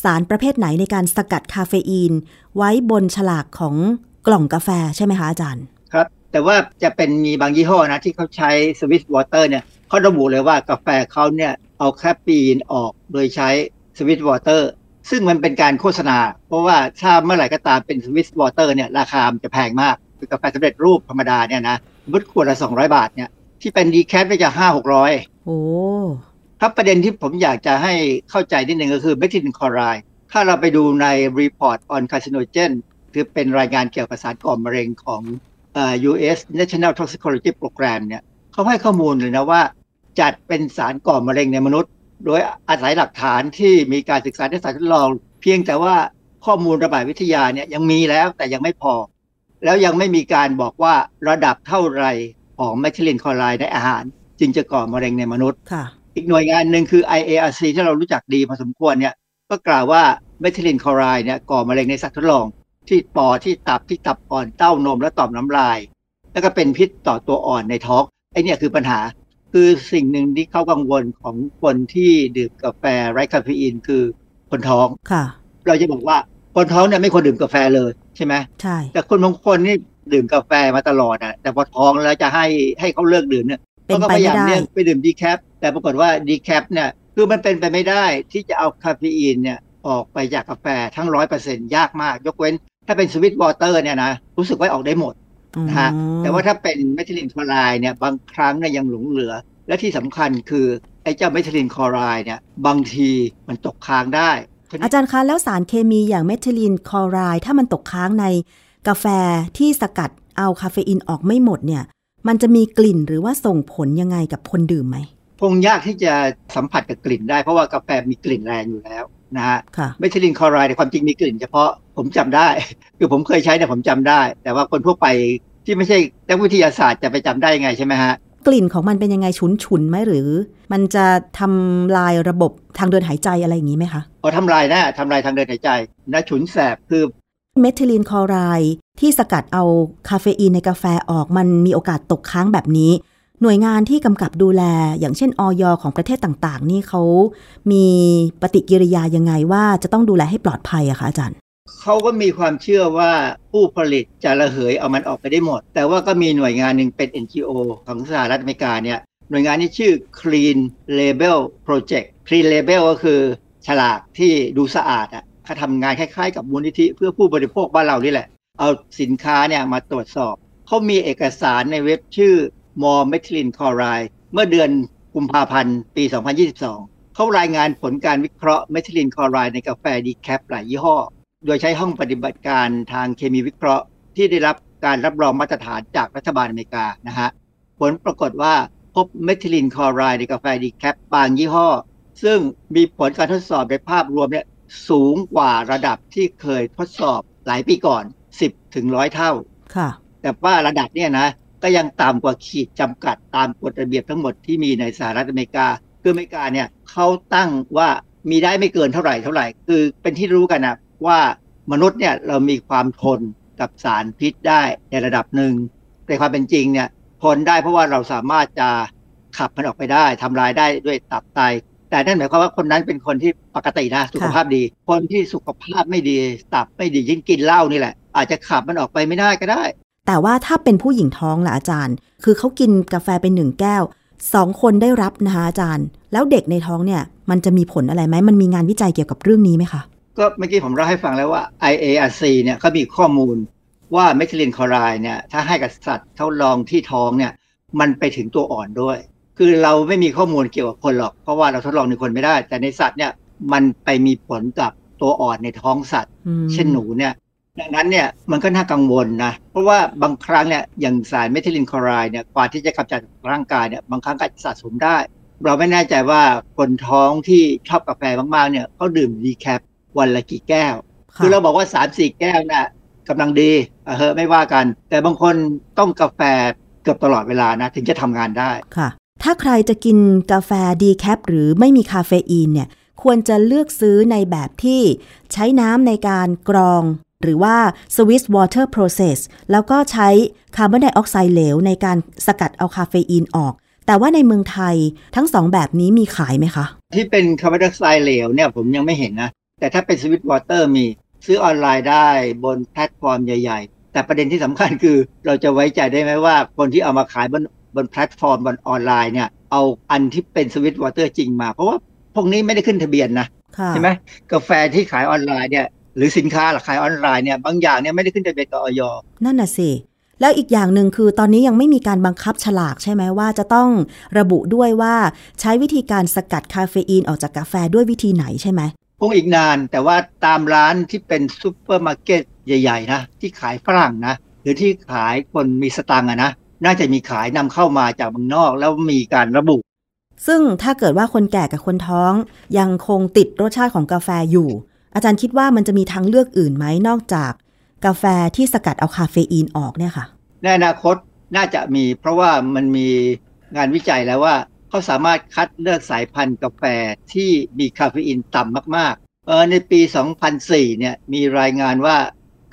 สารประเภทไหนในการสกัดคาเฟอีน ไว้บนฉลากของกล่องกาแฟใช่ไหมคะอาจารย์ แต่ว่าจะเป็นมีบางยี่ห้อนะที่เขาใช้ Swiss Water เนี่ยเขาระบุเลยว่ากาแฟเขาเนี่ยเอาคาเฟอีนออกโดยใช้ Swiss Water ซึ่งมันเป็นการโฆษณา เพราะว่าถ้าเมื่อไหร่ก็ตามเป็น Swiss Water เนี่ยราคามันจะแพงมากคือกาแฟสำเร็จรูปธรรมดาเนี่ยนะสมมติขวดละ200บาทเนี่ยที่เป็นดีแคปก็จะ5 600โอ้ครับประเด็นที่ผมอยากจะให้เข้าใจนิดนึงก็คือเมทิลินคลอไรด์ถ้าเราไปดูใน Report on Carcinogen คือเป็นรายงานเกี่ยวกับสารก่อมะเร็งของเอ่อ US National Toxicology Program เนี่ยเขาให้ข้อมูลเลยนะว่า จัดเป็นสารก่อมะเร็งในมนุษย์ โดยอาศัยหลักฐานที่มีการศึกษาในสารทดลอง เพียงแต่ว่าข้อมูลระบาดวิทยาเนี่ยยังมีแล้วแต่ยังไม่พอ แล้วยังไม่มีการบอกว่าระดับเท่าไหรของเมทิลินคลอไรด์ในอาหาร จึงจะก่อมะเร็งในมนุษย์ค่ะอีกหน่วยงานหนึ่งคือ IARC ที่เรารู้จักดีพอสมควรเนี่ยก็กล่าวว่าเมทิลินคลอไรด์เนี่ยก่อมะเร็งในสัตว์ทดลอง ที่ปอดที่ตับที่ตับอ่อนเต้านมและต่อมน้ำลาย แล้วก็เป็นพิษต่อตัวอ่อนในท้องไอ้เนี่ยคือปัญหา คือสิ่งหนึ่งที่เขากังวลของคนที่ดื่มกาแฟไร้คาเฟอีนคือคนท้องค่ะ เราจะบอกว่าคนท้องเนี่ยไม่ควรดื่มกาแฟเลยใช่ไหมใช่แต่คนบางคนนี่ดื่มกาแฟมาตลอดอะแต่พอท้องแล้วจะให้ให้เขาเลิกดื่มเนี่ยเป็นเขาก็ไปพยายามไม่ได้เลี่ยงไปดื่ม decaf แต่ปรากฏว่า decaf เนี่ยคือมันเป็นไปไม่ได้ที่จะเอาคาเฟอีนเนี่ยออกไปจากกาแฟทั้งร้อยเปอร์เซ็นต์ยากมาก ยกเว้น ถ้าเป็น Swiss Water เนี่ยนะรู้สึกว่าออกได้หมดนะฮะอ๋อแต่ว่าถ้าเป็นเมทิลีนคลอไรด์เนี่ยบางครั้งเนี่ยยังหลงเหลือ และที่สำคัญคือไอ้เจ้าเมทิลินคลอไรด์เนี่ยบางทีมันตกค้างได้ อาจารย์คะแล้วสารเคมีอย่างเมทิลีนคลอไรด์ถ้ามันตกค้างในกาแฟที่สกัดเอาคาเฟอีนออกไม่หมดเนี่ย มันจะมีกลิ่นหรือว่าส่งผลยังไงกับคนดื่มไหมคงยากที่จะสัมผัสกับกลิ่นได้เพราะว่ากาแฟมีกลิ่นแรงอยู่แล้ว นะฮะค่ะเมทิลินคลอไรด์เนี่ยความจริงมีกลิ่นเฉพาะผมจำได้ คือผมเคยใช้เนี่ยผมจำได้ แต่ว่าคนทั่วไปที่ไม่ใช่นักวิทยาศาสตร์จะไปจำได้ยังไงใช่ไหมฮะกลิ่นของมันเป็นยังไงฉุนฉุนๆไหมหรือ มันจะทำลายระบบทางเดินหายใจอะไรอย่างนี้ไหมคะพอทำลายนะทำลายทางเดินหายใจนะฉุนแสบคือเมทิลีนคลอไรด์ที่สกัดเอาคาเฟอีนในกาแฟออกมันมีโอกาสตกค้างแบบนี้ หน่วยงานที่กำกับดูแลอย่างเช่นออยของประเทศต่างๆ นี่เขามีปฏิกิริยายังไงว่าจะต้องดูแลให้ปลอดภัยอะคะอาจารย์เขาก็มีความเชื่อว่าผู้ผลิตจะระเหยเอามันออกไปได้หมด แต่ว่าก็มีหน่วยงานหนึ่งเป็น NGO ของสหรัฐอเมริกาเนี่ยหน่วยงานนี้ชื่อ Clean Label Project Clean Label ก็คือฉลากที่ดูสะอาดอะเขาทำงานคล้ายๆ กับมูลนิธิเพื่อผู้บริโภคบ้านเรานี่แหละ เอาสินค้าเนี่ยมาตรวจสอบ เขามีเอกสารในเว็บชื่อ More Methylene Chloride เมื่อเดือนกุมภาพันธ์ปี 2022 เขารายงานผลการวิเคราะห์เมทิลินคลอไรด์ในกาแฟดีแคปหลายยี่ห้อ โดยใช้ห้องปฏิบัติการทางเคมีวิเคราะห์ ที่ได้รับการรับรองมาตรฐานจากรัฐบาลอเมริกานะฮะผลปรากฏว่าพบเมทิลินคลอไรด์ในกาแฟดีแคปบางยี่ห้อ ซึ่งมีผลการทดสอบในภาพรวมเนี่ยสูงกว่าระดับที่เคยทดสอบหลายปีก่อน 10ถึงร้อยเท่า ค่ะ แต่ว่าระดับเนี่ยนะ ก็ยังต่ำกว่าขีดจำกัดตามกฎระเบียบทั้งหมดที่มีในสหรัฐอเมริกา คืออเมริกาเนี่ยเขาตั้งว่ามีได้ไม่เกินเท่าไหร่เท่าไหร่ คือเป็นที่รู้กันนะว่ามนุษย์เนี่ยเรามีความทนกับสารพิษได้ในระดับหนึ่งแต่ความเป็นจริงเนี่ยทนได้เพราะว่าเราสามารถจะขับมันออกไปได้ทำลายได้ด้วยตับไต แต่นั่นหมายความว่าคนนั้นเป็นคนที่ปกตินะสุขภาพดี คนที่สุขภาพไม่ดีตับไม่ดียิ่งกินเหล้านี่แหละ อาจจะขับมันออกไปไม่ได้ก็ได้ แต่ว่าถ้าเป็นผู้หญิงท้องล่ะอาจารย์ คือเขากินกาแฟเป็นหนึ่งแก้วสองคนได้รับนะคะอาจารย์ แล้วเด็กในท้องเนี่ย มันจะมีผลอะไรไหมมันมีงานวิจัยเกี่ยวกับเรื่องนี้ไหมคะก็เมื่อกี้ผมเล่าให้ฟังแล้วว่า IARC เนี่ยเขามีข้อมูลว่าเมทิลินคลอไรด์เนี่ยถ้าให้กับสัตว์ทดลองที่ท้องเนี่ยมันไปถึงตัวอ่อนด้วย คือเราไม่มีข้อมูลเกี่ยวกับคนหรอก เพราะว่าเราทดลองในคนไม่ได้ แต่ในสัตว์เนี่ยมันไปมีผลกับตัวอ่อนในท้องสัตว์อืมเช่นหนูเนี่ย ดังนั้นเนี่ยมันก็น่ากังวลนะ เพราะว่าบางครั้งเนี่ยอย่างสารเมทิลินคลอไรด์เนี่ยกว่าที่จะกำจัดจากร่างกายเนี่ยบางครั้งก็อาจจะสะสมได้ เราไม่แน่ใจว่าคนท้องที่ชอบกาแฟมากๆเนี่ยเขาดื่ม decaf วันละกี่แก้ว คือเราบอกว่าสามสี่แก้วน่ะกำลังดีอะเฮ้ไม่ว่ากัน แต่บางคนต้องกาแฟเกือบตลอดเวลานะ ถึงจะทำงานได้ค่ะ ถ้าใครจะกินกาแฟ decaf หรือไม่มีคาเฟอีนเนี่ยควรจะเลือกซื้อในแบบที่ใช้น้ำในการกรอง หรือว่า Swiss Water Process แล้วก็ใช้คาร์บอนไดออกไซด์เหลวในการสกัดเอาคาเฟอีนออก แต่ว่าในเมืองไทยทั้งสองแบบนี้มีขายไหมคะ ที่เป็นคาร์บอนไดออกไซด์เหลวเนี่ยผมยังไม่เห็นนะ แต่ถ้าเป็น Swiss Water มีซื้อออนไลน์ได้บนแพลตฟอร์มใหญ่ ๆ แต่ประเด็นที่สำคัญคือเราจะไว้ใจได้ไหมว่า คนที่เอามาขายบนบนแพลตฟอร์มบนออนไลน์เนี่ยเอาอันที่เป็น Swiss Water จริงมา เพราะว่าพวกนี้ไม่ได้ขึ้นทะเบียนนะค่ะใช่ไหมกาแฟที่ขายออนไลน์เนี่ย หรือสินค้าหลักขายออนไลน์เนี่ยบางอย่างเนี่ยไม่ได้ขึ้นทะเบียนกับอย.นั่นน่ะสิแล้วอีกอย่างหนึ่งคือตอนนี้ยังไม่มีการบังคับฉลากใช่ไหมว่าจะต้องระบุด้วยว่าใช้วิธีการสกัดคาเฟอีนออกจากกาแฟด้วยวิธีไหนใช่ไหมคงอีกนานแต่ว่าตามร้านที่เป็นซูเปอร์มาร์เก็ตใหญ่ๆนะที่ขายฝรั่งนะหรือที่ขายคนมีสตังค์อะนะ น่าจะมีขายนำเข้ามาจากเมืองนอกแล้วมีการระบุ ซึ่งถ้าเกิดว่าคนแก่กับคนท้อง ยังคงติดรสชาติของกาแฟอยู่ อาจารย์คิดว่ามันจะมีทางเลือกอื่นไหมนอกจากกาแฟที่สกัดเอาคาเฟอีนออกเนี่ยค่ะ ในอนาคตน่าจะมี เพราะว่ามันมีงานวิจัยแล้วว่าเขาสามารถคัดเลือกสายพันธุ์กาแฟที่มีคาเฟอีนต่ำมากๆ เออในปี 2004 เนี่ยมีรายงานว่า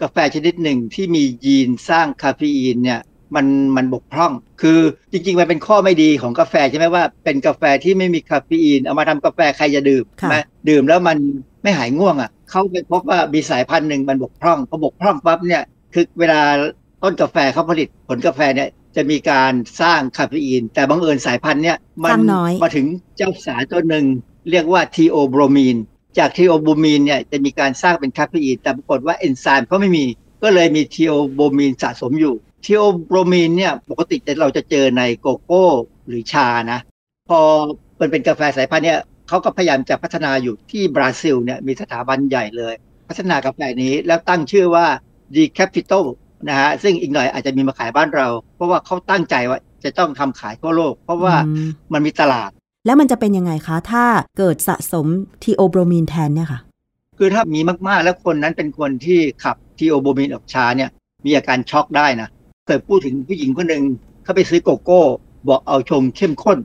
กาแฟชนิดหนึ่งที่มียีนสร้างคาเฟอีนเนี่ยมันมันบกพร่อง คือจริงๆ มันเป็นข้อไม่ดีของกาแฟใช่ไหมว่าเป็นกาแฟที่ไม่มีคาเฟอีน เอามาทำกาแฟใครจะดื่มค่ะใช่ไหมดื่มแล้วมัน ไม่หายง่วงอะเขาไปพบว่ามีสายพันธุ์หนึ่งมันบกพร่องพอบกพร่องปั๊บเนี่ยคือเวลาต้นกาแฟเขาผลิตผลกาแฟเนี่ยจะมีการสร้างคาเฟอีน แต่บังเอิญสายพันธุ์เนี่ยมันสร้างน้อยมาถึงเจ้าสารตัวหนึ่งเรียกว่าทีโอโบรมีนจากทีโอโบรมีนเนี่ยจะมีการสร้างเป็นคาเฟอีน แต่ปรากฏว่าเอนไซม์เขาไม่มีก็เลยมีทีโอโบมีนสะสมอยู่ทีโอโบมีนเนี่ยปกติเราจะเจอในโกโก้หรือชานะ พอมันเป็นกาแฟสายพันธุ์เนี่ย เขาก็พยายามจะพัฒนาอยู่ที่บราซิลเนี่ยมีสถาบันใหญ่เลย พัฒนากาแฟนี้แล้วตั้งชื่อว่า d e c a p i t a l นะฮะซึ่งอีกหน่อยอาจจะมีมาขายบ้านเรา เพราะว่าเขาตั้งใจว่าจะต้องทำขายทั่วโลก เพราะว่าอืมมันมีตลาด แล้วมันจะเป็นยังไงคะ ถ้าเกิดสะสมทีโอโบรมีนแทนเนี่ยค่ะ คือถ้ามีมากๆ แล้วคนนั้นเป็นคนที่ขับทีโอโบรมีนออกช้าเนี่ยมีอาการช็อกได้นะเคยพูดถึงผู้หญิงคนหนึ่งเขาไปซื้อโกโก้ บอกเอาชงเข้มข้น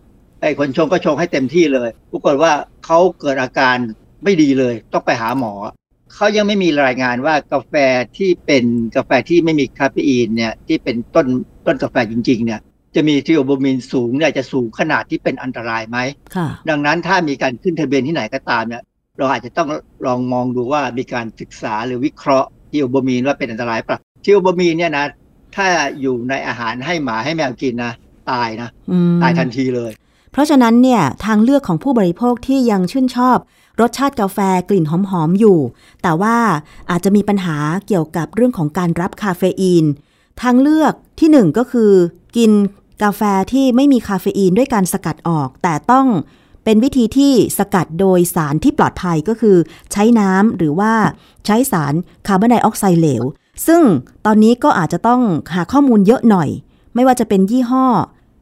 ไอ้คนชงก็ชงให้เต็มที่เลยปรากฏว่าเขาเกิดอาการไม่ดีเลย ต้องไปหาหมอเขายังไม่มีรายงานว่ากาแฟที่เป็นกาแฟที่ไม่มีคาเฟอีนเนี่ยที่เป็นต้นต้นกาแฟจริงๆเนี่ยจะมีทีโอโบรมีนสูงเนี่ยจะสูงขนาดที่เป็นอันตรายไหมค่ะดังนั้นถ้ามีการขึ้นทะเบียนที่ไหนก็ตามเนี่ยเราอาจจะต้องลองมองดูว่ามีการศึกษาหรือวิเคราะห์ทีโอโบมีนว่าเป็นอันตรายเปล่าทีโอโบมีนเนี่ยนะถ้าอยู่ในอาหารให้หมาให้แมวกินนะตายนะอืมตายทันทีเลย เพราะฉะนั้นเนี่ยทางเลือกของผู้บริโภคที่ยังชื่นชอบ รสชาติกาแฟกลิ่นหอมๆอยู่ แต่ว่าอาจจะมีปัญหาเกี่ยวกับเรื่องของการรับคาเฟอีน ทางเลือกที่หนึ่งก็คือ กินกาแฟที่ไม่มีคาเฟอีนด้วยการสกัดออก แต่ต้องเป็นวิธีที่สกัดโดยสารที่ปลอดภัยก็คือ ใช้น้ำหรือว่าใช้สารคาร์บอนไดออกไซด์เหลว ซึ่งตอนนี้ก็อาจจะต้องหาข้อมูลเยอะหน่อย ไม่ว่าจะเป็นยี่ห้อ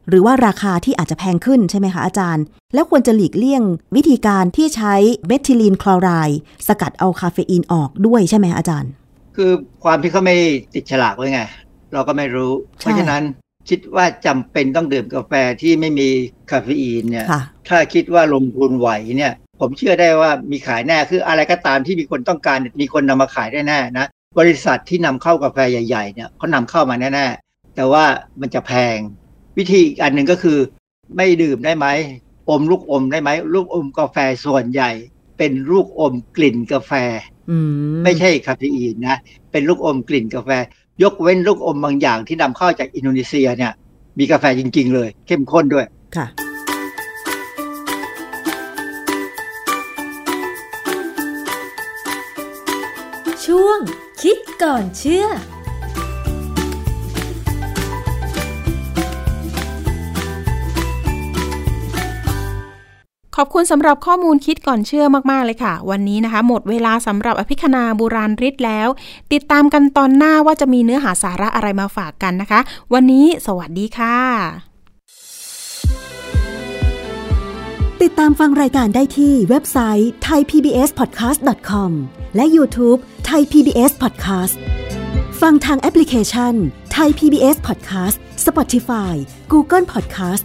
หรือว่าราคาที่อาจจะแพงขึ้นใช่ไหมคะอาจารย์ แล้วควรจะหลีกเลี่ยงวิธีการที่ใช้เมทิลีนคลอไรด์สกัดเอาคาเฟอีนออกด้วยใช่ไหมคะอาจารย์ คือความที่เขาไม่ติดฉลากไว้ไง เราก็ไม่รู้ เพราะฉะนั้นคิดว่าจำเป็นต้องดื่มกาแฟที่ไม่มีคาเฟอีนเนี่ยค่ะถ้าคิดว่าลงทุนไหวเนี่ยผมเชื่อได้ว่ามีขายแน่คืออะไรก็ตามที่มีคนต้องการมีคนนำมาขายได้แน่นะบริษัทที่นำเข้ากาแฟใหญ่ๆเนี่ยเขานำเข้ามาแน่ๆแต่ว่ามันจะแพง วิธีอีกอันหนึ่งก็คือ ไม่ดื่มได้ไหมอมลูกอมได้ไหมลูกอมกาแฟส่วนใหญ่ เป็นลูกอมกลิ่นกาแฟอืมไม่ใช่คาเฟอีนนะ เป็นลูกอมกลิ่นกาแฟ ยกเว้นลูกอมบางอย่างที่นำเข้าจากอินโดนีเซียเนี่ย มีกาแฟจริง ๆ เลย เข้มข้นด้วยค่ะช่วงคิดก่อนเชื่อ ขอบคุณสำหรับข้อมูลคิดก่อนเชื่อมากๆเลยค่ะ วันนี้นะคะ หมดเวลาสำหรับอภิคณาบุราริศแล้ว ติดตามกันตอนหน้าว่าจะมีเนื้อหาสาระอะไรมาฝากกันนะคะ วันนี้สวัสดีค่ะ ติดตามฟังรายการได้ที่เว็บไซต์ thaipbspodcast.com และ YouTube Thai PBS Podcast ฟังทางแอปพลิเคชัน Thai PBS Podcast Spotify Google Podcast